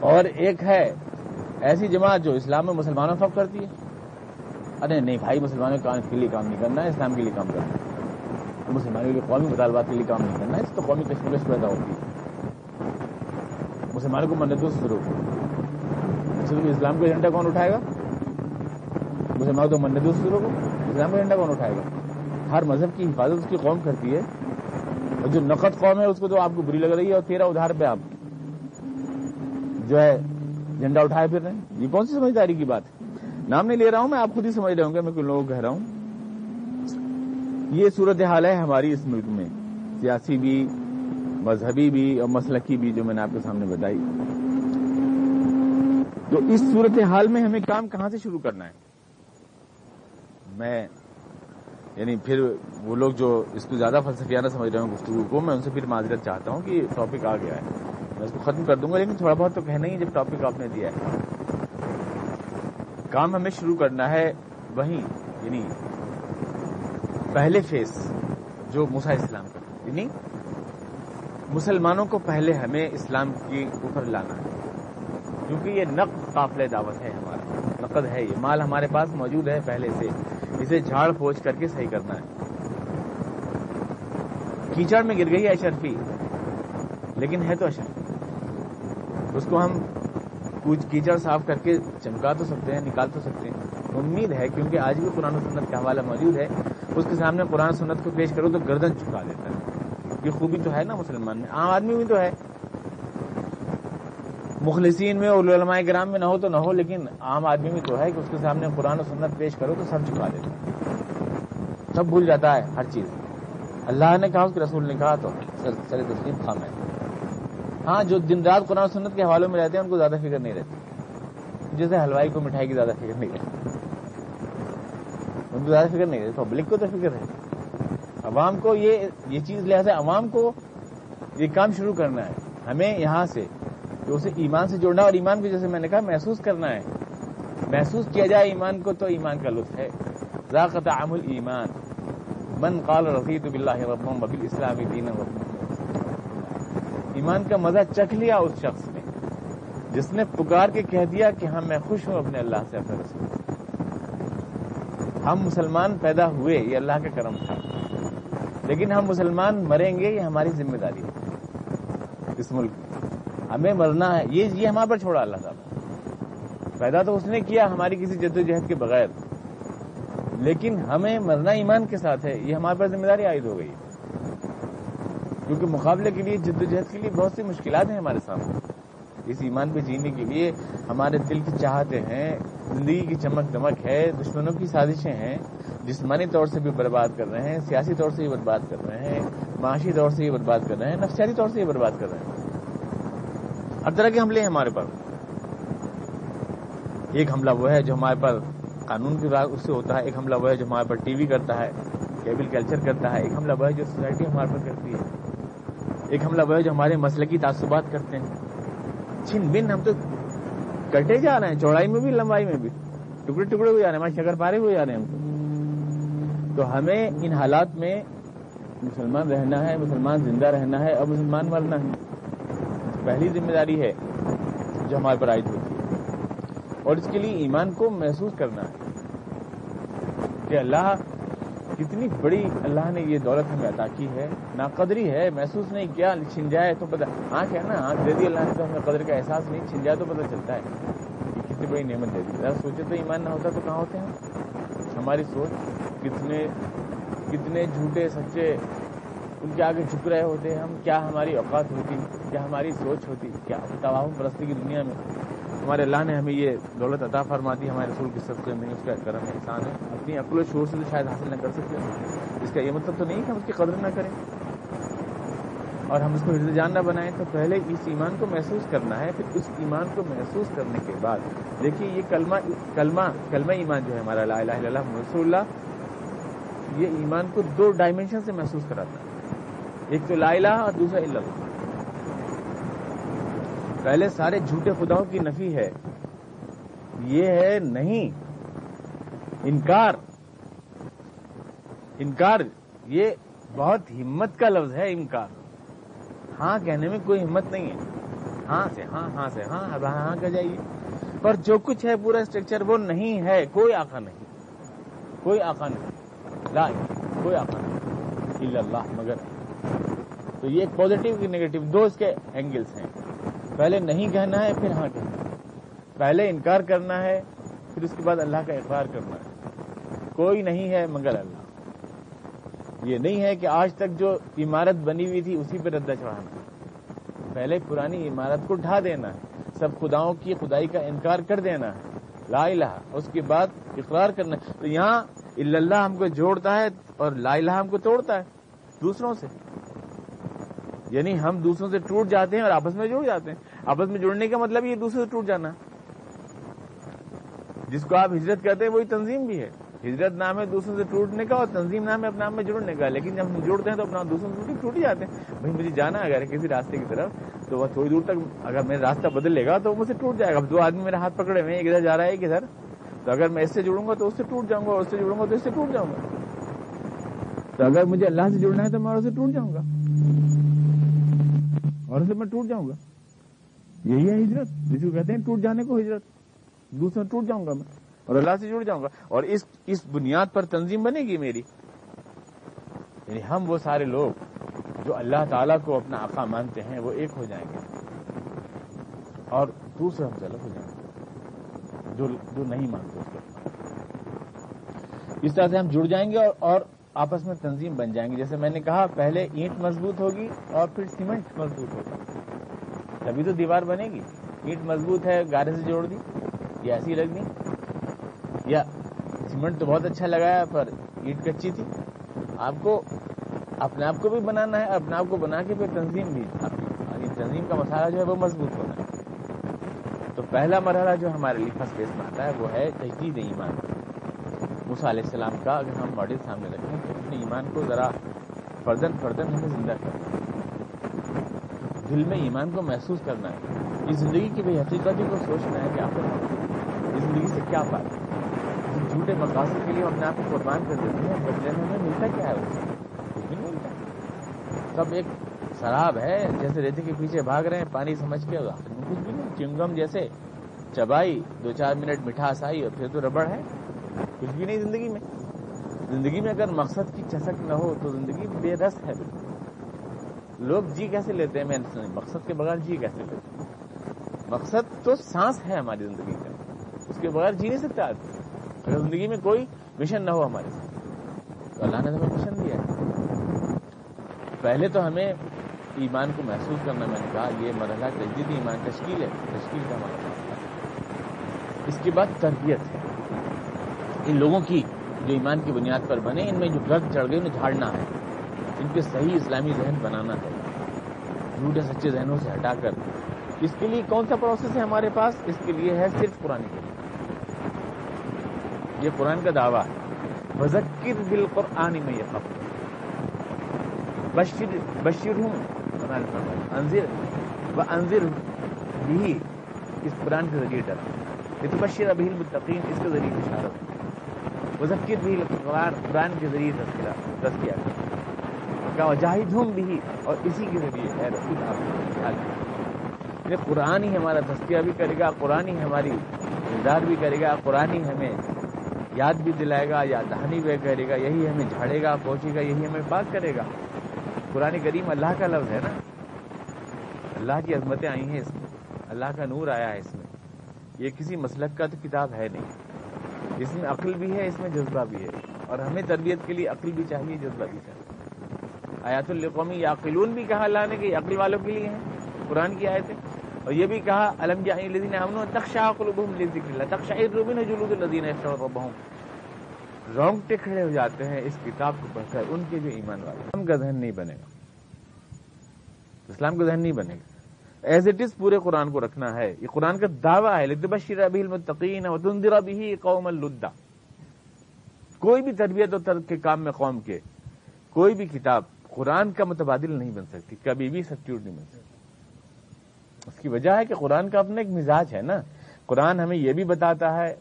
اور ایک ہے، ایسی جماعت جو اسلام میں مسلمانوں فق کرتی ہے۔ ارے نہیں بھائی، مسلمانوں کے لیے کام نہیں کرنا ہے اسلام کے لیے کام کرنا۔ ہے مسلمانوں کے قومی مطالبات کے لیے کام نہیں کرنا، اس تو قومی کشمکش پیدا ہوتی ہے۔ مسلمانوں کو منتو شروع اسلام کا ایجنڈا کون اٹھائے گا؟ مسلمانوں تو منتو شروع کو اسلام کا ایجنڈا کون اٹھائے گا؟ ہر مذہب کی حفاظت اس کی قوم کرتی ہے۔ اور جو نقد قوم ہے، اس کو تو آپ کو بری لگ رہی ہے اور تیرہ ادھار پہ آپ جو ہے جھنڈا اٹھائے پھر رہے ہیں۔ یہ کون سی سمجھداری کی بات ہے؟ نام نہیں لے رہا ہوں میں، آپ خود ہی سمجھ رہا ہوں کہ میں کوئی لوگوں کو کہہ رہا ہوں۔ یہ صورت حال ہے ہماری اس ملک میں۔ سیاسی بھی مذہبی بھی اور مسلقی بھی جو میں نے آپ کے سامنے بتائی۔ تو اس صورت حال میں ہمیں کام کہاں سے شروع کرنا ہے؟ میں یعنی پھر وہ لوگ جو اس کو زیادہ فلسفیانہ سمجھ رہے ہیں گفتگو کو، میں ان سے پھر معذرت چاہتا ہوں کہ ٹاپک آ گیا ہے۔ میں اس کو ختم کر دوں گا، لیکن تھوڑا بہت تو کہنا ہی جب ٹاپک آپ نے دیا ہے۔ کام ہمیں شروع کرنا ہے وہیں یعنی پہلے فیس جو موسا اسلام کا یعنی مسلمانوں کو پہلے ہمیں اسلام کے اوپر لانا ہے۔ کیونکہ یہ نقد قافل دعوت ہے ہمارا نقد ہے یہ۔ مال ہمارے پاس موجود ہے پہلے سے۔ اسے جھاڑ پھوچ کر کے صحیح کرنا ہے۔ کیچڑ میں گر گئی ہے اشرفی۔ لیکن ہے تو اشرف۔ اس کو ہم کچھ کیچڑ صاف کر کے چمکا تو سکتے ہیں، نکال تو سکتے ہیں۔ امید ہے، کیونکہ آج بھی قرآن و سنت کا حوالہ موجود ہے۔ اس کے سامنے قرآن سنت کو پیش کرو تو گردن چکا دیتا ہے۔ یہ خوبی تو ہے نا مسلمان میں؟ عام آدمی بھی تو ہے۔ مخلصین میں علماء گرام میں نہ ہو تو نہ ہو، لیکن عام آدمی بھی تو ہے کہ اس کے سامنے قرآن و سنت پیش کرو تو سب چکا دیتا ہے سب بھول جاتا ہے ہر چیز۔ اللہ نے کہا، اس کے رسول نے کہا تو سر تسلیم خام ہے۔ ہاں جو دن رات قرآن و سنت کے حوالوں میں رہتے ہیں، ان کو زیادہ فکر نہیں رہتی۔ جیسے ہلوائی کو مٹھائی کی زیادہ فکر نہیں رہتی۔ ان کو زیادہ فکر نہیں ہے پبلک کو تو فکر ہے۔ عوام کو یہ یہ چیز لہٰذا عوام کو یہ کام شروع کرنا ہے۔ ہمیں یہاں سے کہ اسے ایمان سے جوڑنا اور ایمان کو جیسے میں نے کہا محسوس کرنا ہے۔ محسوس کیا جائے ایمان کو تو ایمان کا لطف ہے۔ ذاقت عام المان من قال رفیع بلّہ ربم ببی اسلامی دین ایمان کا مزہ چکھ لیا اس شخص نے۔ جس نے پکار کے کہہ دیا کہ ہاں میں خوش ہوں اپنے اللہ سے اپنے رسول۔ ہم مسلمان پیدا ہوئے، یہ اللہ کا کرم تھا۔ لیکن ہم مسلمان مریں گے یہ ہماری ذمہ داری ہے۔ اس ملک ہمیں مرنا ہے۔ یہ یہ ہمارے پر چھوڑا اللہ تعالیٰ۔ پیدا تو اس نے کیا ہماری کسی جدوجہد کے بغیر۔ لیکن ہمیں مرنا ایمان کے ساتھ ہے۔ یہ ہمارے پر ذمہ داری عائد ہو گئی کیونکہ مقابلے کے لیے جدوجہد کے لیے بہت سی مشکلات ہیں ہمارے سامنے۔ اس ایمان پہ جینے کے لیے ہمارے دل کی چاہتے ہیں۔ زندگی کی چمک دمک ہے۔ دشمنوں کی سازشیں ہیں۔ جسمانی طور سے بھی برباد کر رہے ہیں، سیاسی طور سے بھی برباد کر رہے ہیں، معاشی طور سے بھی برباد کر رہے ہیں، نفسیاتی طور سے بھی برباد کر رہے ہیں۔ ہر طرح کے حملے ہیں ہمارے پر۔ ایک حملہ وہ ہے جو ہمارے پر قانون کی اس سے ہوتا ہے، ایک حملہ وہ ہے جو ہمارے پر ٹی وی کرتا ہے، کیبل کلچر کرتا ہے، ایک حملہ وہ ہے جو سوسائٹی ہمارے پر کرتی ہے۔ ایک حملہ وہ ہے جو ہمارے مسلقی تعصبات کرتے ہیں۔ چھن بن ہم تو کٹے جا رہے ہیں، چوڑائی میں بھی، لمبائی میں بھی، ٹکڑے ٹکڑے ہو جا رہے ہیں، ہمارے شکر پارے ہو جا رہے ہیں۔ ہم تو تو ہمیں ان حالات میں مسلمان رہنا ہے، مسلمان زندہ رہنا ہے اور مسلمان مرنا ہے۔ پہلی ذمہ داری ہے جو ہمارے پر عائد ہوتی ہے۔ اور اس کے لیے ایمان کو محسوس کرنا ہے کہ اللہ کتنی بڑی، اللہ نے یہ دولت ہمیں عطا کی ہے۔ ناقدری ہے، محسوس نہیں کیا، چھن جائے تو پتا آنکھ ہے نا، آنکھ دے دی اللہ نے تو ہمیں قدر کا احساس نہیں، چھن جائے تو پتہ چلتا ہے۔ کہ کتنی بڑی نعمت دے دی۔ ذرا سوچے تو ایمان نہ ہوتا تو کہاں ہوتے ہیں ہماری سوچ کتنے کتنے جھوٹے سچے ان کے آگے جھک رہے ہوتے ہیں، ہم کیا ہماری اوقات ہوتی، کیا ہماری سوچ ہوتی، کیا تباہ پرستی کی دنیا میں ہمارے اللہ نے ہمیں یہ دولت عطا فرما دی، ہمارے رسول کی صدقے میں، اس کا کرم احسان ہے، اپنی عقل و شور سے تو شاید حاصل نہ کر سکتے اس کا یہ مطلب تو نہیں کہ ہم اس کی قدر نہ کریں۔ اور ہم اس کو حفظ جان نہ بنائیں، تو پہلے اس ایمان کو محسوس کرنا ہے، پھر اس ایمان کو محسوس کرنے کے بعد۔ دیکھیے، یہ کلمہ کلمہ کلمہ ایمان جو ہے ہمارا، لا الہ الا اللہ رسول اللہ یہ ایمان کو دو ڈائمینشن سے محسوس کراتا ہے۔ ایک تو لا الہ اور دوسرا اللہ۔ پہلے سارے جھوٹے خداؤں کی نفی ہے۔ یہ ہے نہیں۔ انکار۔ انکار، یہ بہت ہمت کا لفظ ہے، انکار۔ ہاں کہنے میں کوئی ہمت نہیں ہے۔ ہاں سے ہاں ہاں سے ہاں اب ہاں, ہاں کہ جائیے۔ پر جو کچھ ہے، پورا اسٹرکچر وہ نہیں ہے، کوئی آقا نہیں۔ کوئی آقا نہیں۔ لا کوئی آقا نہیں۔ اللہ، مگر۔ تو یہ ایک پازیٹو کی نیگیٹو دو اس کے اینگلس ہیں۔ پہلے نہیں کہنا ہے، پھر ہاں کہنا ہے۔ پہلے انکار کرنا ہے، پھر اس کے بعد اللہ کا اقرار کرنا ہے۔ کوئی نہیں ہے مگر اللہ۔ یہ نہیں ہے کہ آج تک جو عمارت بنی ہوئی تھی، اسی پہ ردا چڑھانا پہلے پرانی عمارت کو ڈھا دینا ہے۔ سب خداؤں کی خدائی کا انکار کر دینا ہے۔ لا الہ، اس کے بعد اقرار کرنا۔ ہے تو یہاں اللہ ہم کو جوڑتا ہے اور لا الہ ہم کو توڑتا ہے، دوسروں سے۔ یعنی ہم دوسروں سے ٹوٹ جاتے ہیں اور آپس میں جڑ جاتے ہیں۔ آپس میں جڑنے کا مطلب یہ دوسرے سے ٹوٹ جانا۔ جس کو آپ ہجرت کہتے ہیں، وہی تنظیم بھی ہے۔ ہجرت نام ہے دوسروں سے ٹوٹنے کا اور تنظیم نام ہے اپنے آپ میں جڑنے کا لیکن جب ہم جڑتے ہیں تو اپنا دوسروں سے ٹوٹ جاتے ہیں۔ بھائی، مجھے جانا اگر کسی راستے کی طرف، تو وہ تھوڑی دور تک اگر میرا راستہ بدل لے گا تو مجھ سے ٹوٹ جائے گا۔ دو آدمی میرے ہاتھ پکڑے ہوئے ایک ادھر جا رہا ہے، ایک ادھر۔ تو اگر میں اس سے جڑوں گا تو اس سے ٹوٹ جاؤں گا، اور اس سے جڑوں گا تو اس سے ٹوٹ جاؤں گا۔ تو اگر مجھے اللہ سے جڑنا ہے تو میں اور اسے ٹوٹ جاؤں گا۔ اور اسے میں ٹوٹ جاؤں گا۔ یہی ہے ہجرت۔ جس کو کہتے ہیں ٹوٹ جانے کو ہجرت دوسرے ٹوٹ جاؤں گا میں۔ اور اللہ سے جڑ جاؤں گا۔ اور اس اس بنیاد پر تنظیم بنے گی میری۔ یعنی ہم وہ سارے لوگ جو اللہ تعالیٰ کو اپنا آقا مانتے ہیں، وہ ایک ہو جائیں گے۔ اور دوسرے ہم سے الگ ہو جائیں گے۔ جو جو نہیں مانتے۔ اس کو اس طرح سے ہم جڑ جائیں گے اور اور آپس میں تنظیم بن جائیں گے۔ جیسے میں نے کہا، پہلے اینٹ مضبوط ہوگی اور پھر سیمنٹ مضبوط ہوگا۔ تبھی تو دیوار بنے گی۔ اینٹ مضبوط ہے، گارے سے جوڑ دی یا ایسی رکھ دی۔ یا سیمنٹ تو بہت اچھا لگایا پر اینٹ کچی تھی۔ آپ کو اپنے آپ کو بھی بنانا ہے، اپنے آپ کو بنا کے پھر تنظیم بھی۔ تنظیم کا مسئلہ جو ہے وہ مضبوط ہونا ہے۔ تو پہلا مرحلہ جو ہمارے لیے فرسٹ فیس میں آتا ہے وہ ہے تجدید ایمان۔ موسا علیہ السلام کا اگر ہم ماڈل سامنے رکھیں تو اپنے ایمان کو ذرا فردن فردن ہمیں زندہ کرنا دل میں ایمان کو محسوس کرنا ہے۔ اس زندگی کی بھائی حقیقت کو سوچنا ہے کہ آپ اس زندگی سے کیا پاتے اس جھوٹے مقاصد کے لیے ہم اپنے آپ کو قربان کر دیتے ہیں بدلے میں ہمیں ملتا کیا ہے؟ کچھ نہیں۔ ملتا سب ایک شراب ہے، جیسے ریتے کے پیچھے بھاگ رہے ہیں، پانی سمجھ کے کچھ بھی نہیں، چنگم جیسے چبائی، دو چار منٹ مٹھاس آئی اور پھر تو ربڑ ہے۔ کچھ بھی نہیں زندگی میں۔ زندگی میں اگر مقصد کی چسک نہ ہو تو زندگی بے رس ہے۔ بالکل لوگ جی کیسے لیتے ہیں؟ میں مقصد کے بغیر جی کیسے لیتے ہیں؟ مقصد تو سانس ہے ہماری زندگی کا اس کے بغیر جی نہیں سکتا آدمی۔ اگر زندگی میں کوئی مشن نہ ہو ہمارے ساتھ۔ تو اللہ نے ہمیں مشن دیا ہے۔ پہلے تو ہمیں ایمان کو محسوس کرنا، میں نے کہا یہ مرحلہ تجدید ایمان تشکیل ہے۔ تشکیل کا مرحلہ۔ اس کے بعد تربیت۔ ہے ان لوگوں کی جو ایمان کی بنیاد پر بنے، ان میں جو گرد چڑھ گئے، انہیں جھاڑنا ہے۔ ان کے صحیح اسلامی ذہن بنانا ہے۔ جھوٹے سچے ذہنوں سے ہٹا کر۔ اس کے لیے کون سا پروسیس ہے ہمارے پاس؟ اس کے لیے ہے صرف قرآن کے یہ قرآن کا دعویٰ ہے۔ بذکر بالقرآن میں یہ خبر بشر بشر ہوں۔ انضر و انضر بھی اس قرآن کے ذریعے ڈرا۔ یہ تو بشیر ابھی المتقین اس کے ذریعے اشارت مذکر بھی قرآن کے ذریعے تذکرہ تذکیہ کیا جاہد ہوں بھی اور اسی کے ذریعے ہے۔ رسول آپ یہ یعنی قرآن ہی ہمارا تذکیہ بھی کرے گا، قرآن ہی ہماری کردار بھی کرے گا، قرآن ہی ہمیں یاد بھی دلائے گا، یا دہانی بھی کرے گا، یہی ہمیں جھاڑے گا پہنچے گا، یہی ہمیں بات کرے گا۔ قرآن کریم اللہ کا لفظ ہے نا۔ اللہ کی عظمتیں آئی ہیں اس میں، اللہ کا نور آیا ہے اس میں۔ یہ کسی مسلک کا تو کتاب ہے نہیں۔ اس میں عقل بھی ہے، اس میں جذبہ بھی ہے۔ اور ہمیں تربیت کے لیے عقل بھی چاہیے، جذبہ بھی چاہیے۔ آیات القومی یا قلون بھی کہا اللہ نے کہ عقل والوں کے لیے ہیں؟ قرآن کی آیتیں۔ اور یہ بھی کہا، الم الدین امن تخشا قلوبہم لذکر اللہ. جلود الذین رونگٹے کھڑے ہو جاتے ہیں اس کتاب کو پڑھ کر، ان کے جو ایمان والے۔ اسلام کا ذہن نہیں بنے گا۔ اسلام کا ذہن نہیں بنے گا۔ ایز اٹ از پورے قرآن کو رکھنا ہے۔ یہ قرآن کا دعویٰ ہے لدبشر ابھی المتقین و تندر بھی قوم الدا کوئی بھی تربیت و ترک کے کام میں قوم کے کوئی بھی کتاب قرآن کا متبادل نہیں بن سکتی، کبھی بھی سبسٹیوٹ نہیں بن سکتی۔ اس کی وجہ ہے کہ قرآن کا اپنا ایک مزاج ہے نا۔ قرآن ہمیں یہ بھی بتاتا ہے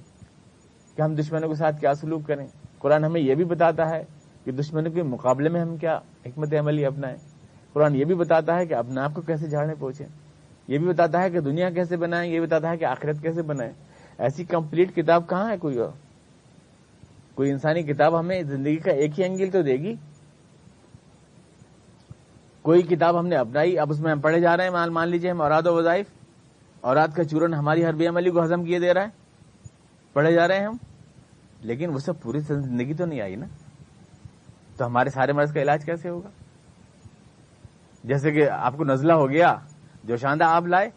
کہ ہم دشمنوں کے ساتھ کیا سلوک کریں۔ قرآن ہمیں یہ بھی بتاتا ہے کہ دشمنوں کے مقابلے میں ہم کیا حکمت عملی اپنائیں۔ قرآن یہ بھی بتاتا ہے کہ اپنے آپ کو کیسے جھاڑنے پہنچیں۔ یہ بھی بتاتا ہے کہ دنیا کیسے بنائیں، یہ بتاتا ہے کہ آخرت کیسے بنائیں۔ ایسی کمپلیٹ کتاب کہاں ہے کوئی اور؟ کوئی انسانی کتاب ہمیں زندگی کا ایک ہی انگل تو دے گی؟ کوئی کتاب ہم نے اپنائی، اب اس میں ہم پڑھے جا رہے ہیں، مان مان لیجیے ہم اوراد و وظائف۔ اوراد کا چورن ہماری ہر بے عملی کو ہزم کیے دے رہا ہے۔ پڑھے جا رہے ہیں ہم۔ لیکن وہ سب پوری زندگی تو نہیں آئی نا؟ تو ہمارے سارے مرض کا علاج کیسے ہوگا؟ جیسے کہ آپ کو نزلہ ہو گیا جو شاندہ آپ لائے،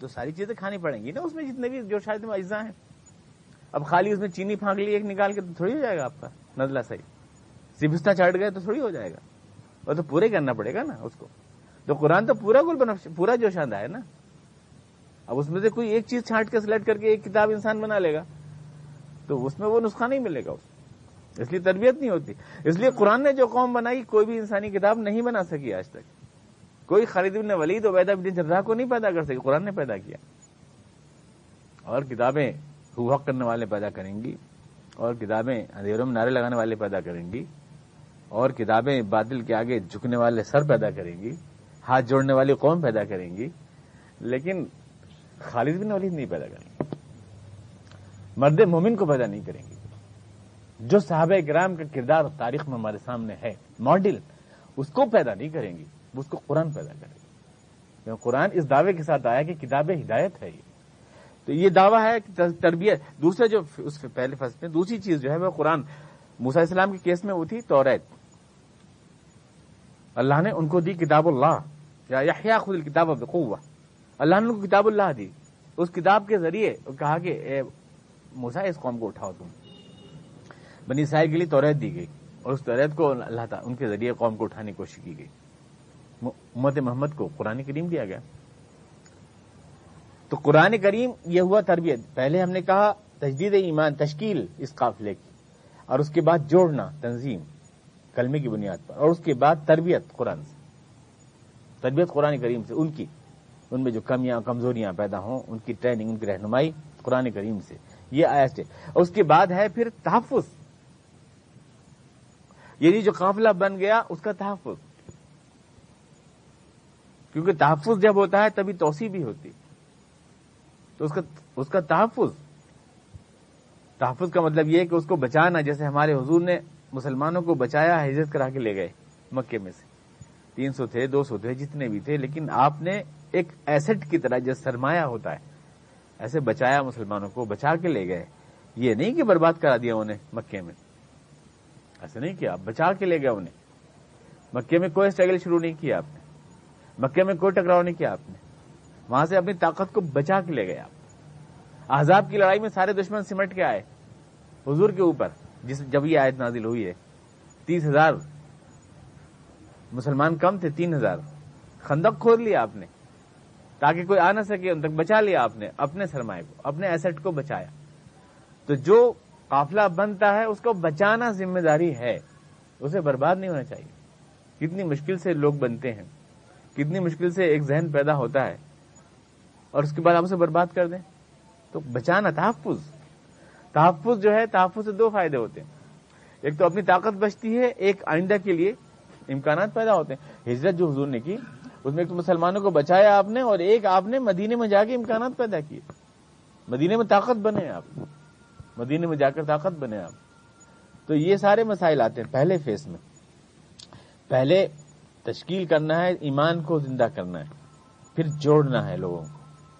تو ساری چیزیں کھانی پڑیں گی نا اس میں، جتنے بھی جو شاید اجزاء ہیں۔ اب خالی اس میں چینی پھانک لی، ایک نکال کے تو تھوڑی ہو جائے گا آپ کا نزلہ صحیح۔ سبستہ چڑھ گئے تو تھوڑی ہو جائے گا۔ وہ تو پورے کرنا پڑے گا نا اس کو۔ تو قرآن تو پورا گل بنا پورا جو شاندہ ہے نا۔ اب اس میں سے کوئی ایک چیز چھانٹ کے سلیکٹ کر کے ایک کتاب انسان بنا لے گا۔ تو اس میں وہ نسخہ نہیں ملے گا اس اس لیے تربیت نہیں ہوتی۔ اس لیے قرآن نے جو قوم بنائی، کوئی بھی انسانی کتاب نہیں بنا سکی آج تک۔ کوئی خالد ابن ولید و ویدا ابن جرا کو نہیں پیدا کر سکے قرآن نے پیدا کیا۔ اور کتابیں حق کرنے والے پیدا کریں گی۔ اور کتابیں اندھیروں میں نعرے لگانے والے پیدا کریں گی۔ اور کتابیں بادل کے آگے جھکنے والے سر پیدا کریں گی، ہاتھ جوڑنے والی قوم پیدا کریں گی، لیکن خالد بن ولید نہیں پیدا کریں گے مرد مومن کو پیدا نہیں کریں گے جو صحابہ کرام کا کردار تاریخ میں ہمارے سامنے ہے، ماڈل، اس کو پیدا نہیں کریں گی اس کو قرآن پیدا کرے گا قرآن اس دعوے کے ساتھ آیا کہ کتاب ہدایت ہے یہ۔ تو یہ دعویٰ ہے کہ تربیت۔ دوسرے جو اس پہلے فصل میں، دوسری چیز جو ہے وہ قرآن موسا اسلام کے کیس میں وہ تھی توریت اللہ نے ان کو دی کتاب اللہ. یا خود کتاب بقوہ اللہ نے ان کو کتاب اللہ دی. اس کتاب کے ذریعے کہا کہ اے موسا اس قوم کو اٹھاؤ تم. بنی اسرائیل کے لیے توریت دی گئی. اور اس توریت کو اللہ تعالیٰ، ان کے ذریعے قوم کو اٹھانے کی کوشش کی گئی. امت محمد کو قرآن کریم دیا گیا. تو قرآن کریم یہ ہوا تربیت. پہلے ہم نے کہا تجدید ایمان، تشکیل اس قافلے کی. اور اس کے بعد جوڑنا، تنظیم. کلمے کی بنیاد پر اور اس کے بعد تربیت قرآن سے۔ تربیت قرآن کریم سے، ان کی، ان میں جو کمیاں، کمزوریاں پیدا ہوں، ان کی ٹریننگ، ان کی رہنمائی قرآن کریم سے۔ یہ آیا اور اس کے بعد ہے پھر تحفظ۔ یعنی جو قافلہ بن گیا، اس کا تحفظ۔ کیونکہ تحفظ جب ہوتا ہے، تبھی توسیع بھی ہوتی۔ تو اس کا اس کا تحفظ۔ تحفظ کا مطلب یہ ہے کہ اس کو بچانا، جیسے ہمارے حضور نے مسلمانوں کو بچایا ہجرت کرا کے لے گئے مکے میں سے۔ تین سو تھے، دو سو تھے، جتنے بھی تھے، لیکن آپ نے ایک ایسٹ کی طرح جو سرمایہ ہوتا ہے، ایسے بچایا مسلمانوں کو، بچا کے لے گئے۔ یہ نہیں کہ برباد کرا دیا انہیں مکے میں۔ ایسے نہیں کیا، بچا کے لے گئے انہیں مکے میں کوئی اسٹرگل شروع نہیں کیا آپ نے۔ مکے میں کوئی ٹکراؤ نہیں کیا آپ نے۔ وہاں سے اپنی طاقت کو بچا کے لے گئے آپ۔ آزاد کی لڑائی میں سارے دشمن سمٹ کے آئے۔ حضور کے اوپر۔ جس جب یہ آیت نازل ہوئی ہے، تیس ہزار۔ مسلمان کم تھے، تین ہزار۔ خندق کھول لیا آپ نے، تاکہ کوئی آ نہ سکے، ان تک بچا لیا آپ نے، اپنے سرمایہ کو، اپنے ایسٹ کو بچایا۔ تو جو قافلہ بنتا ہے، اس کو بچانا ذمہ داری ہے۔ اسے برباد نہیں ہونا چاہیے۔ کتنی مشکل سے لوگ بنتے ہیں۔ کتنی مشکل سے ایک ذہن پیدا ہوتا ہے۔ اور اس کے بعد آپ اسے برباد کر دیں۔ تو بچانا تحفظ۔ تحفظ جو ہے، تحفظ سے دو فائدے ہوتے ہیں۔ ایک تو اپنی طاقت بچتی ہے، ایک آئندہ کے لیے امکانات پیدا ہوتے ہیں۔ ہجرت جو حضور نے کی، اس میں ایک تو مسلمانوں کو بچایا آپ نے اور ایک آپ نے مدینے میں جا کے امکانات پیدا کیے۔ مدینے میں طاقت بنے آپ۔ مدینے میں جا کر طاقت بنے آپ۔ تو یہ سارے مسائل آتے ہیں پہلے فیس میں۔ پہلے تشکیل کرنا ہے، ایمان کو زندہ کرنا ہے۔ پھر جوڑنا ہے لوگوں کو۔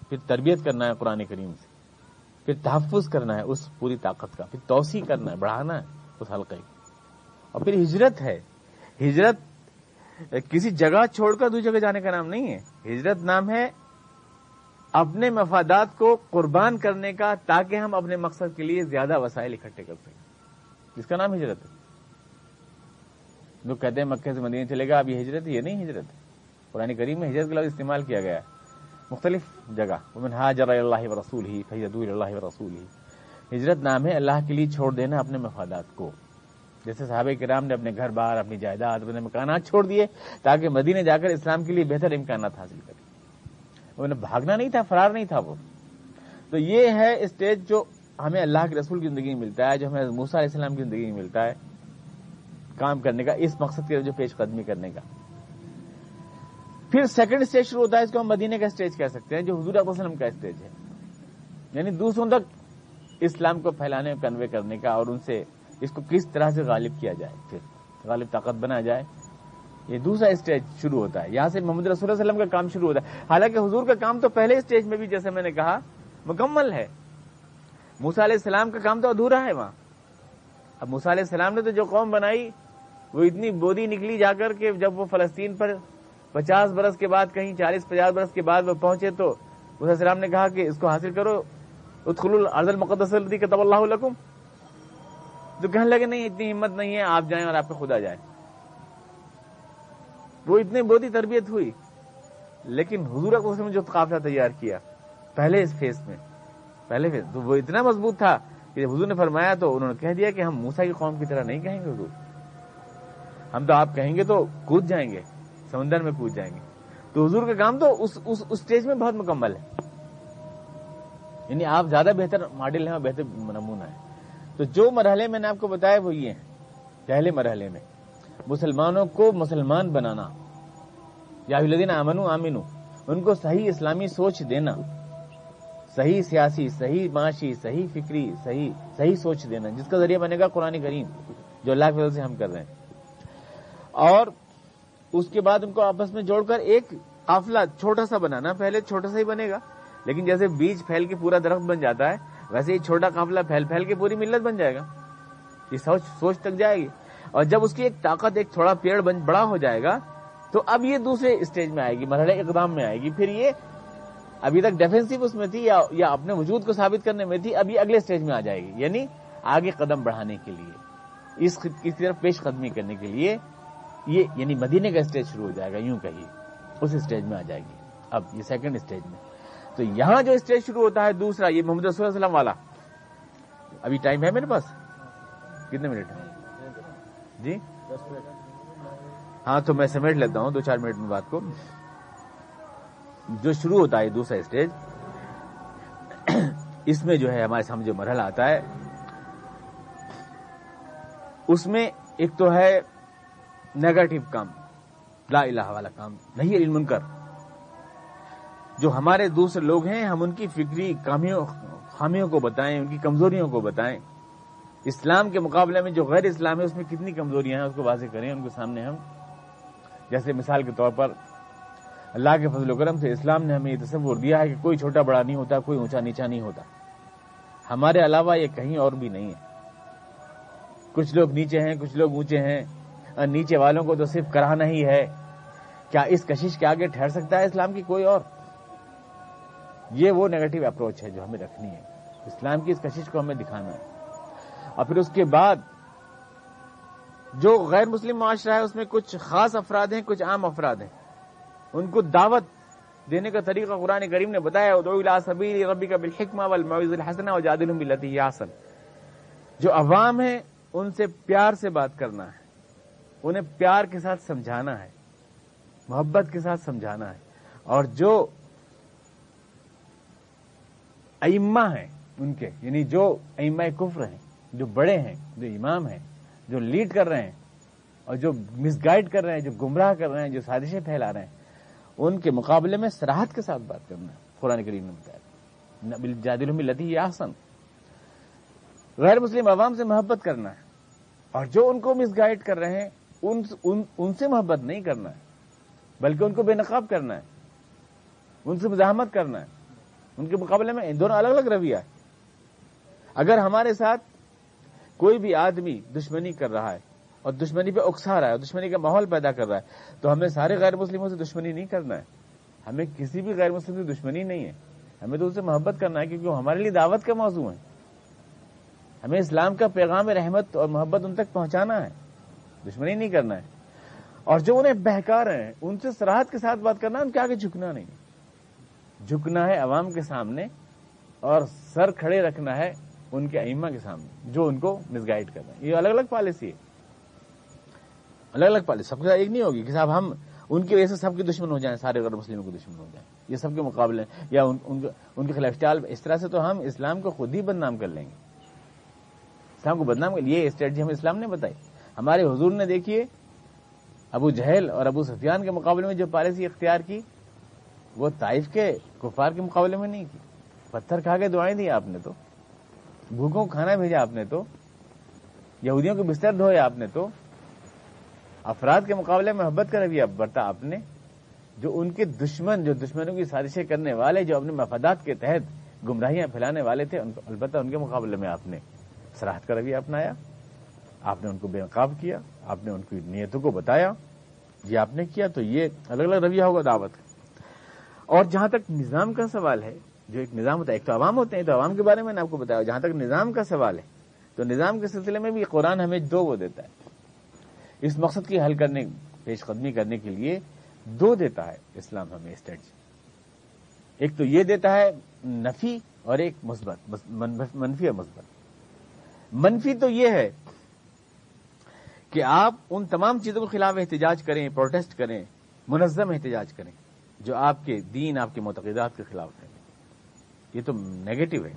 پھر تربیت کرنا ہے قرآن کریم سے۔ پھر تحفظ کرنا ہے اس پوری طاقت کا، پھر توسیع کرنا ہے، بڑھانا ہے اس حلقے کو۔ اور پھر ہجرت ہے۔ ہجرت کسی جگہ چھوڑ کر دوسری جگہ جانے کا نام نہیں ہے۔ ہجرت نام ہے اپنے مفادات کو قربان کرنے کا، تاکہ ہم اپنے مقصد کے لیے زیادہ وسائل اکٹھے کر سکیں۔ اس کا نام ہجرت ہے۔ لوگ کہتے ہیں مکے سے مدینہ چلے گا، اب یہ ہجرت یہ نہیں ہجرت ہے۔ قرآن کریم میں ہجرت کا لفظ استعمال کیا گیا ہے۔ مختلف جگہ۔ حاجر اللہ و رسول ہی فیض اللہ و رسول ہی ہجرت نام ہے اللہ کے لیے چھوڑ دینا اپنے مفادات کو۔ جیسے صحابہ کرام نے اپنے گھر بار، اپنی جائیداد، اپنے مکانات چھوڑ دیے تاکہ مدینے جا کر اسلام کے لیے بہتر امکانات حاصل کرے۔ انہیں بھاگنا نہیں تھا، فرار نہیں تھا وہ۔ تو یہ ہے اسٹیج جو ہمیں اللہ کے رسول کی زندگی میں ملتا ہے، جو ہمیں موسا علیہ السلام کی زندگی میں ملتا ہے۔ کام کرنے کا، اس مقصد کے جو پیش قدمی کرنے کا۔ پھر سیکنڈ اسٹیج شروع ہوتا ہے، اس کو ہم مدینے کا اسٹیج کہہ سکتے ہیں، جو حضور علیہ وسلم کا اسٹیج ہے۔ یعنی دوسروں تک اسلام کو پھیلانے کنوے کرنے کا اور ان سے اس کو کس طرح سے غالب کیا جائے، پھر غالب طاقت بنا جائے۔ یہ دوسرا اسٹیج شروع ہوتا ہے۔ یہاں سے محمد رسول اللہ وسلم کا کام شروع ہوتا ہے۔ حالانکہ حضور کا کام تو پہلے اسٹیج میں بھی، جیسے میں نے کہا، مکمل ہے۔ موسا علیہ السلام کا کام تو ادھورا ہے وہاں۔ اب موسا علیہ السلام نے تو جو قوم بنائی، وہ اتنی بودی نکلی جا کر کہ جب وہ فلسطین پر پچاس برس کے بعد کہیں چالیس پچاس برس کے بعد وہ پہنچے تو اس السلام نے کہا کہ اس کو حاصل کرو ادخل الارض المقدس کتب اللہ لکم تو کہنے لگے، نہیں، اتنی ہمت نہیں ہے، آپ جائیں اور آپ پہ خدا جائے۔ وہ اتنی بہت ہی تربیت ہوئی۔ لیکن حضور اکثر نے جو قافلہ تیار کیا، پہلے اس فیس میں، پہلے فیس، تو وہ اتنا مضبوط تھا کہ حضور نے فرمایا تو انہوں نے کہہ دیا کہ ہم موسا کی قوم کی طرح نہیں کہیں گے حضور۔ ہم تو آپ کہیں گے تو کود جائیں گے۔ سمندر میں کود جائیں گے۔ تو حضور کا کام تو اس اسٹیج میں بہت مکمل ہے۔ یعنی آپ زیادہ بہتر ماڈل ہیں اور بہتر نمونہ ہے تو جو مرحلے میں نے آپ کو بتایا وہ یہ ہیں۔ پہلے مرحلے میں مسلمانوں کو مسلمان بنانا۔ یا لدین امن آمین ان کو صحیح اسلامی سوچ دینا۔ صحیح سیاسی، صحیح معاشی، صحیح فکری، صحیح صحیح سوچ دینا۔ جس کا ذریعہ بنے گا قرآن کریم، جو اللہ کی وجہ سے ہم کر رہے ہیں۔ اور اس کے بعد ان کو آپس میں جوڑ کر ایک قافلہ چھوٹا سا بنانا، پہلے چھوٹا سا ہی بنے گا۔ لیکن جیسے بیج پھیل کے پورا درخت بن جاتا ہے، ویسے ہی چھوٹا قافلہ پھیل پھیل کے پوری ملت بن جائے گا۔ یہ سوچ سوچ تک جائے گی۔ اور جب اس کی ایک طاقت، ایک تھوڑا پیڑ بڑا ہو جائے گا، تو اب یہ دوسرے اسٹیج میں آئے گی مرحلہ اقدام میں آئے گی۔ پھر یہ ابھی تک ڈیفینسو اس میں تھی یا اپنے وجود کو ثابت کرنے میں تھی اب یہ اگلے اسٹیج میں آ جائے گی۔ یعنی آگے قدم بڑھانے کے لیے اس کی طرف پیش قدمی کرنے کے لیے یہ یعنی مدینے کا اسٹیج شروع ہو جائے گا، یوں کہیے۔ اس اسٹیج میں آ جائے گی اب یہ سیکنڈ اسٹیج میں۔ تو یہاں جو اسٹیج شروع ہوتا ہے، دوسرا، یہ محمد رسول اللہ وسلم والا۔ ابھی ٹائم ہے میرے پاس؟ کتنے منٹ جی؟ ہاں تو میں سمیٹ لیتا ہوں، دو چار منٹ میں بات کو۔ جو شروع ہوتا ہے دوسرا اسٹیج اس میں جو ہے، ہمارے سامنے جو مرحلہ آتا ہے، اس میں ایک تو ہے نیگیٹو کام، لا الہ والا کام، نہیں علم منکر۔ جو ہمارے دوسرے لوگ ہیں، ہم ان کی فکری کامیوں، خامیوں کو بتائیں، ان کی کمزوریوں کو بتائیں۔ اسلام کے مقابلے میں جو غیر اسلام ہے، اس میں کتنی کمزوریاں ہیں، اس کو واضح کریں۔ ان کے سامنے ہم، جیسے مثال کے طور پر، اللہ کے فضل و کرم سے اسلام نے ہمیں یہ تصور دیا ہے کہ کوئی چھوٹا بڑا نہیں ہوتا، کوئی اونچا نیچا نہیں ہوتا۔ ہمارے علاوہ یہ کہیں اور بھی نہیں ہے۔ کچھ لوگ نیچے ہیں، کچھ لوگ اونچے ہیں۔ نیچے والوں کو تو صرف کرانا ہی ہے۔ کیا اس کشش کے آگے ٹھہر سکتا ہے اسلام کی کوئی اور؟ یہ وہ نیگیٹو اپروچ ہے جو ہمیں رکھنی ہے۔ اسلام کی اس کشش کو ہمیں دکھانا ہے۔ اور پھر اس کے بعد جو غیر مسلم معاشرہ ہے، اس میں کچھ خاص افراد ہیں، کچھ عام افراد ہیں۔ ان کو دعوت دینے کا طریقہ قرآن کریم نے بتایا ربی کا بالحکمہ والمعوذ الحسنہ و جادل بلتی یاسن جو عوام ہیں، ان سے پیار سے بات کرنا ہے۔ انہیں پیار کے ساتھ سمجھانا ہے، محبت کے ساتھ سمجھانا ہے۔ اور جو ائمہ ہیں ان کے یعنی جو ائمہ کفر ہیں، جو بڑے ہیں، جو امام ہیں، جو لیڈ کر رہے ہیں، اور جو مس گائڈ کر رہے ہیں، جو گمراہ کر رہے ہیں، جو سازشیں پھیلا رہے ہیں، ان کے مقابلے میں سراہد کے ساتھ بات کرنا ہے۔ قرآن کریم نے بتایا۔ جادل لتی آسن غیر مسلم عوام سے محبت کرنا ہے۔ اور جو ان کو مس گائڈ کر رہے ہیں ان ان, ان سے محبت نہیں کرنا ہے۔ بلکہ ان کو بے نقاب کرنا ہے۔ ان سے مزاحمت کرنا ہے۔ ان کے مقابلے میں دونوں الگ الگ رویہ ہے اگر ہمارے ساتھ کوئی بھی آدمی دشمنی کر رہا ہے اور دشمنی پہ اکسا رہا ہے اور دشمنی کا ماحول پیدا کر رہا ہے تو ہمیں سارے غیر مسلموں سے دشمنی نہیں کرنا ہے۔ ہمیں کسی بھی غیر مسلم سے دشمنی نہیں ہے۔ ہمیں تو ان سے محبت کرنا ہے کیونکہ وہ ہمارے لیے دعوت کا موضوع ہے ہمیں اسلام کا پیغام رحمت اور محبت ان تک پہنچانا ہے۔ دشمنی نہیں کرنا ہے۔ اور جو انہیں بہکا رہے ہیں، ان سے سراہد کے ساتھ بات کرنا ہے، ان کے آگے جھکنا نہیں۔ جھکنا ہے عوام کے سامنے اور سر کھڑے رکھنا ہے ان کے ائمہ کے سامنے، جو ان کو مس گائڈ کر رہے ہیں۔ یہ الگ الگ پالیسی ہے۔ الگ الگ پالیسی سب کے ساتھ ایک نہیں ہوگی کہ صاحب ہم ان کی وجہ سے سب کے دشمن ہو جائیں، سارے غیر مسلموں کے دشمن ہو جائیں۔ یہ سب کے مقابلے یا ان کے خلاف چال، اس طرح سے تو ہم اسلام کو خود ہی بدنام کر لیں گے۔ اسلام کو بدنام کر، یہ اسٹریٹجی ہمیں اسلام نے بتائی۔ ہمارے حضور نے دیکھیے، ابو جہل اور ابو سفیان کے مقابلے میں جو پالیسی اختیار کی، وہ طائف کے کفار کے مقابلے میں نہیں کی۔ پتھر کھا کے دعائیں دی آپ نے تو، بھوکوں کھانا بھیجا آپ نے تو، یہودیوں کے بستر دھوئے آپ نے تو، افراد کے مقابلے میں محبت کا رویہ برتا آپ نے، جو ان کے دشمن، جو دشمنوں کی سازشیں کرنے والے، جو اپنے مفادات کے تحت گمراہیاں پھیلانے والے تھے البتہ ان کے مقابلے میں آپ نے سراہد کا رویہ اپنایا۔ آپ نے ان کو بے نقاب کیا، آپ نے ان کی نیتوں کو بتایا، یہ آپ نے کیا، تو یہ الگ الگ رویہ ہوگا دعوت اور جہاں تک نظام کا سوال ہے، جو ایک نظام ہوتا ہے، ایک تو عوام ہوتے ہیں، تو عوام کے بارے میں نے آپ کو بتایا، جہاں تک نظام کا سوال ہے، تو نظام کے سلسلے میں بھی قرآن ہمیں دو وہ دیتا ہے۔ اس مقصد کی حل کرنے، پیش قدمی کرنے کے لیے دو دیتا ہے اسلام ہمیں اسٹریٹجی ایک تو یہ دیتا ہے نفی اور ایک مثبت منفی اور مثبت۔ منفی تو یہ ہے کہ آپ ان تمام چیزوں کے خلاف احتجاج کریں، پروٹیسٹ کریں، منظم احتجاج کریں جو آپ کے دین، آپ کے معتقدات کے خلاف ہیں۔ یہ تو نیگیٹو ہے۔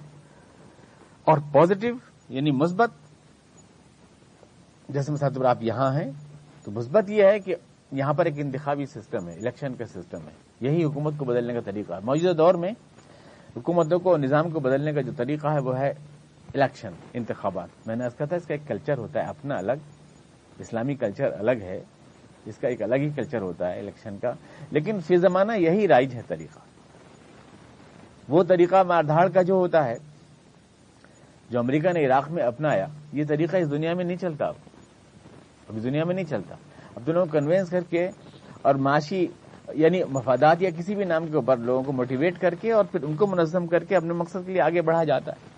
اور پازیٹو یعنی مثبت، جیسے مثال آپ یہاں ہیں، تو مثبت یہ ہے کہ یہاں پر ایک انتخابی سسٹم ہے الیکشن کا سسٹم ہے۔ یہی حکومت کو بدلنے کا طریقہ ہے۔ موجودہ دور میں حکومتوں کو، نظام کو بدلنے کا جو طریقہ ہے، وہ ہے الیکشن انتخابات۔ میں نے کہا تھا، اس کا ایک کلچر ہوتا ہے، اپنا الگ۔ اسلامی کلچر الگ ہے، اس کا ایک الگ ہی کلچر ہوتا ہے الیکشن کا، لیکن فی زمانہ یہی رائج ہے طریقہ۔ وہ طریقہ ماردھاڑ کا جو ہوتا ہے، جو امریکہ نے عراق میں اپنایا، یہ طریقہ اس دنیا میں نہیں چلتا۔ اب ابھی دنیا میں نہیں چلتا۔ اب دونوں کو کنوینس کر کے اور معاشی یعنی مفادات یا کسی بھی نام کے اوپر لوگوں کو موٹیویٹ کر کے اور پھر ان کو منظم کر کے اپنے مقصد کے لیے آگے بڑھا جاتا ہے۔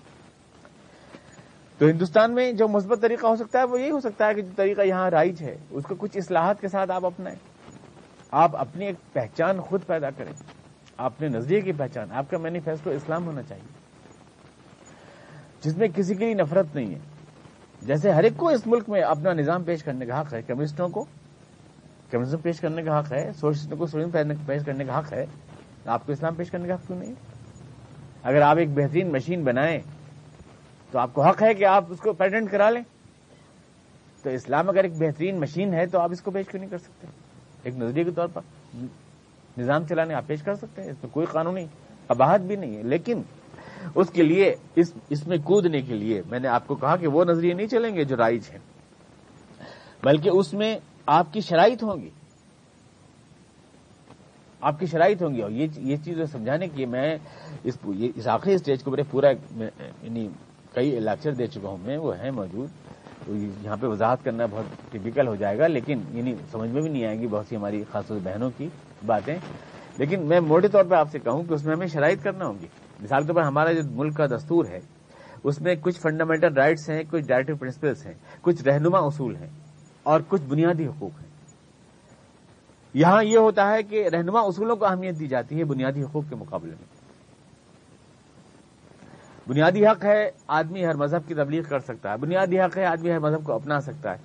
تو ہندوستان میں جو مثبت طریقہ ہو سکتا ہے وہ یہی ہو سکتا ہے کہ جو طریقہ یہاں رائج ہے، اس کو کچھ اصلاحات کے ساتھ آپ اپنائیں۔ آپ اپنی ایک پہچان خود پیدا کریں۔ اپنے نظریے کی پہچان، آپ کا مینیفیسٹو اسلام ہونا چاہیے۔ جس میں کسی کے لیے نفرت نہیں ہے۔ جیسے ہر ایک کو اس ملک میں اپنا نظام پیش کرنے کا حق ہے، کمیونسٹوں کو کمیونزم پیش کرنے کا حق ہے، سوشلسٹوں کو سوشل پیش کرنے کا حق ہے، آپ کو اسلام پیش کرنے کا حق کیوں نہیں اگر آپ ایک بہترین مشین بنائیں تو آپ کو حق ہے کہ آپ اس کو پیٹنٹ کرا لیں۔ تو اسلام اگر ایک بہترین مشین ہے تو آپ اس کو پیش کیوں نہیں کر سکتے؟ ایک نظریے کے طور پر نظام چلانے آپ پیش کر سکتے ہیں، اس میں کوئی قانونی اباہت بھی نہیں ہے۔ لیکن اس کے لیے، اس اس میں کودنے کے لیے میں نے آپ کو کہا کہ وہ نظریے نہیں چلیں گے جو رائج ہیں، بلکہ اس میں آپ کی شرائط ہوں گی۔ آپ کی شرائط ہوں گی۔ اور یہ چیز سمجھانے کی میں اس آخری اسٹیج کو میرے پورا یعنی کئی لیکچر دے چکا ہوں میں، وہ ہیں موجود۔ یہاں پہ وضاحت کرنا بہت ٹپیکل ہو جائے گا، لیکن یعنی سمجھ میں بھی نہیں آئیں گی بہت سی ہماری خاص طور بہنوں کی باتیں۔ لیکن میں موٹے طور پہ آپ سے کہوں کہ اس میں ہمیں شرائط کرنا ہوگی مثال کے طور پر ہمارا جو ملک کا دستور ہے، اس میں کچھ فنڈامنٹل رائٹس ہیں، کچھ ڈائریکٹو پرنسپلس ہیں، کچھ رہنما اصول ہیں اور کچھ بنیادی حقوق ہیں۔ یہاں یہ ہوتا ہے کہ رہنما اصولوں کو اہمیت دی جاتی ہے، بنیادی حقوق کے مقابلے میں۔ بنیادی حق ہے آدمی ہر مذہب کی تبلیغ کر سکتا ہے۔ بنیادی حق ہے آدمی ہر مذہب کو اپنا سکتا ہے۔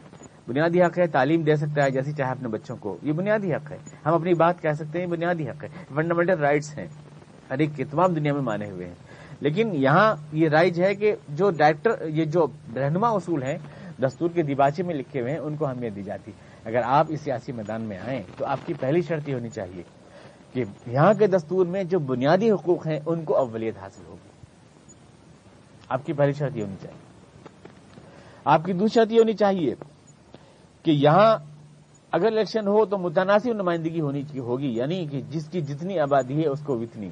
بنیادی حق ہے تعلیم دے سکتا ہے جیسی چاہے اپنے بچوں کو۔ یہ بنیادی حق ہے۔ ہم اپنی بات کہہ سکتے ہیں بنیادی حق ہے۔ فنڈامنٹل رائٹس ہیں۔ ہر ایک کے تمام دنیا میں مانے ہوئے ہیں۔ لیکن یہاں یہ رائج ہے کہ جو ڈائریکٹر یہ جو رہنما اصول ہیں، دستور کے دیباچے میں لکھے ہوئے ہیں، ان کو اہمیت دی جاتی۔ اگر آپ اس سیاسی میدان میں آئیں، تو آپ کی پہلی شرط یہ ہونی چاہیے کہ یہاں کے دستور میں جو بنیادی حقوق ہیں، ان کو اولیت حاصل ہوگی۔ آپ کی پہلی شرط یہ ہونی چاہیے۔ آپ کی دوسری شرط یہ ہونی چاہیے کہ یہاں اگر الیکشن ہو تو متناسب نمائندگی ہونی ہوگی یعنی کہ جس کی جتنی آبادی ہے اس کو اتنی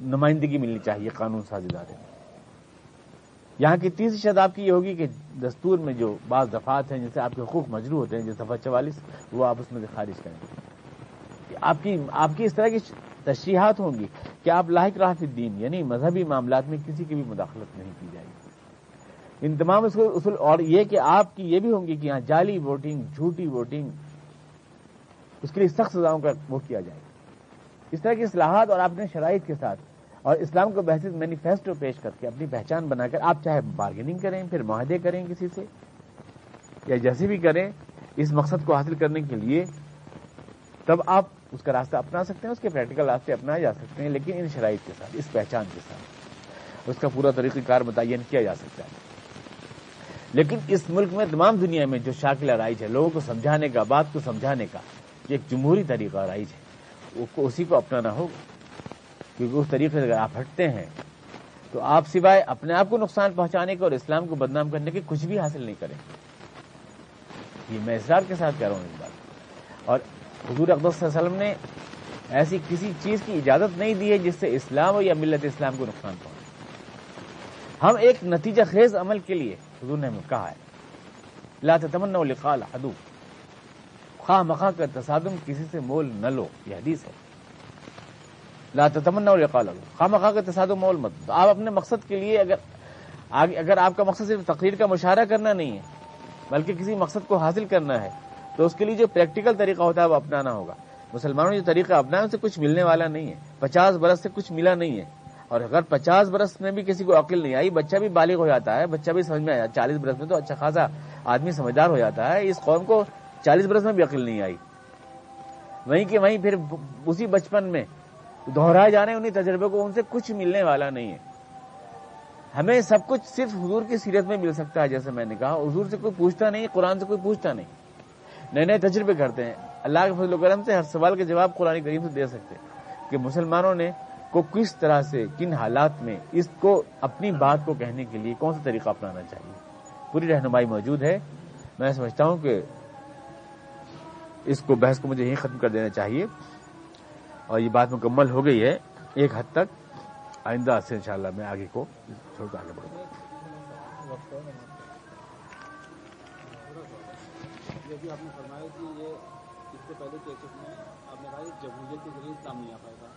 نمائندگی ملنی چاہیے، قانون ساز ادارے میں یہاں کی تیسری شد آپ کی یہ ہوگی کہ دستور میں جو بعض دفعات ہیں جیسے آپ کے حقوق مجرو ہوتے ہیں، جیسے دفعہ چوالیس، وہ آپ اس میں سے خارج کریں۔ آپ کی آپ کی اس طرح کی تشریحات ہوں گی کہ آپ لاحق راہ الدین یعنی مذہبی معاملات میں کسی کی بھی مداخلت نہیں کی جائے گی۔ ان تمام اصول، اور یہ کہ آپ کی یہ بھی ہوں گی کہ یہاں جعلی ووٹنگ، جھوٹی ووٹنگ، اس کے لیے سخت سزاؤں کا وہ کیا جائے۔ اس طرح کی اصلاحات اور آپ نے شرائط کے ساتھ اور اسلام کو بحث مینیفیسٹو پیش کر کے اپنی پہچان بنا کر آپ چاہے بارگیننگ کریں، پھر معاہدے کریں کسی سے، یا جیسے بھی کریں، اس مقصد کو حاصل کرنے کے لیے تب آپ اس کا راستہ اپنا سکتے ہیں، اس کے پریکٹیکل راستے اپنائے جا سکتے ہیں، لیکن ان شرائط کے ساتھ، اس پہچان کے ساتھ۔ اس کا پورا طریقہ کار متعین کیا جا سکتا ہے۔ لیکن اس ملک میں، تمام دنیا میں جو شاکلہ رائج ہے، لوگوں کو سمجھانے کا، بات کو سمجھانے کا، یہ ایک جمہوری طریقہ رائج ہے۔ اسی کو اپنانا ہوگا کیونکہ اس طریقے سے اگر آپ ہٹتے ہیں، تو آپ سوائے اپنے آپ کو نقصان پہنچانے کے اور اسلام کو بدنام کرنے کے کچھ بھی حاصل نہیں کریں۔ یہ میں اسرار کے ساتھ کہہ رہا ہوں اس بات۔ اور حضور اقدس صلی اللہ علیہ وسلم نے ایسی کسی چیز کی اجازت نہیں دی ہے جس سے اسلام یا ملت اسلام کو نقصان پہنچے۔ ہم ایک نتیجہ خیز عمل کے لیے حضور نے ہمیں کہا ہے۔ لا تمنا لقال حدو خواہ مخواہ کا تصادم کسی سے مول نہ لو، یہ حدیث ہے۔ لا تمنا خواہ مخواہ کا تصادم مول مت۔ آپ اپنے مقصد کے لیے اگر اگر آپ کا مقصد صرف تقریر کا مشاہرہ کرنا نہیں ہے، بلکہ کسی مقصد کو حاصل کرنا ہے تو اس کے لیے جو پریکٹیکل طریقہ ہوتا ہے وہ اپنانا ہوگا۔ مسلمانوں نے جو طریقہ اپنا سے کچھ ملنے والا نہیں ہے۔ پچاس برس سے کچھ ملا نہیں ہے۔ اور اگر پچاس برس میں بھی کسی کو عقل نہیں آئی، بچہ بھی بالغ ہو جاتا ہے، بچہ بھی سمجھ میں آیا، چالیس برس میں تو اچھا خاصا آدمی سمجھدار ہو جاتا ہے، اس قوم کو چالیس برس میں بھی عقل نہیں آئی۔ وہیں کہ وہیں پھر اسی بچپن میں دوہرائے جانے انہیں تجربے کو، ان سے کچھ ملنے والا نہیں ہے۔ ہمیں سب کچھ صرف حضور کی سیرت میں مل سکتا ہے، جیسے میں نے کہا، حضور سے کوئی پوچھتا نہیں، قرآن سے کوئی پوچھتا نہیں۔ نئے نئے تجربے کرتے ہیں۔ اللہ کے فضل و کرم سے ہر سوال کے جواب قرآن کریم سے دے سکتے ہیں کہ مسلمانوں نے کو کس طرح سے کن حالات میں اس کو اپنی بات کو کہنے کے لیے کون سا طریقہ اپنانا چاہیے۔ پوری رہنمائی موجود ہے۔ میں سمجھتا ہوں کہ اس کو بحث کو مجھے یہیں ختم کر دینا چاہیے۔ اور یہ بات مکمل ہو گئی ہے۔ ایک حد تک۔ آئندہ سے انشاءاللہ میں آگے کو چھوڑ کر آگے بڑھوں۔ جی آپ نے فرمایا کہ یہ اس سے پہلے کیسز میں آپ نے کہا کہ جمہوریت کے ذریعے اسلام نہیں آ پائے گا۔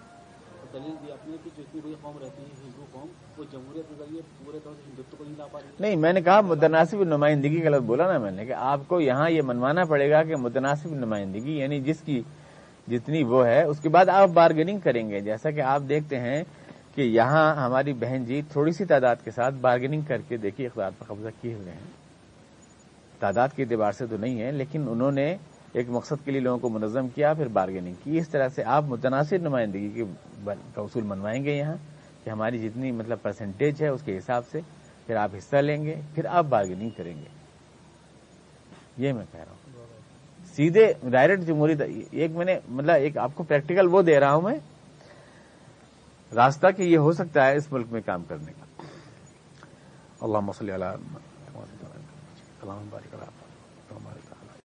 دلیل دی اپنے کی جو اتنی بڑی قوم رہتی ہے ہندو قوم، وہ جمہوریت کے ذریعے پورے طور سے ہندوتو کو نہیں لا پا رہی نہیں، میں نے کہا متناسب نمائندگی غلط بولا نا میں نے کہ آپ کو یہاں یہ منوانا پڑے گا کہ متناسب نمائندگی یعنی جس کی جتنی وہ ہے، اس کے بعد آپ بارگیننگ کریں گے۔ جیسا کہ آپ دیکھتے ہیں کہ یہاں ہماری بہن جی تھوڑی سی تعداد کے ساتھ بارگیننگ کر کے دیکھیے اقدار پر قبضہ کیے ہوئے ہیں۔ تعداد کے اعتبار سے تو نہیں ہے، لیکن انہوں نے ایک مقصد کے لیے لوگوں کو منظم کیا، پھر بارگیننگ کی۔ اس طرح سے آپ متناسب نمائندگی کا اصول منوائیں گے یہاں کہ ہماری جتنی مطلب پرسنٹیج ہے، اس کے حساب سے پھر آپ حصہ لیں گے، پھر آپ بارگیننگ کریں گے۔ یہ میں کہہ رہا ہوں۔ سیدھے ڈائریکٹ جمہوری ایک میں نے مطلب ایک آپ کو پریکٹیکل وہ دے رہا ہوں میں۔ راستہ کہ یہ ہو سکتا ہے اس ملک میں کام کرنے کا۔ اللہ مسلی اللہ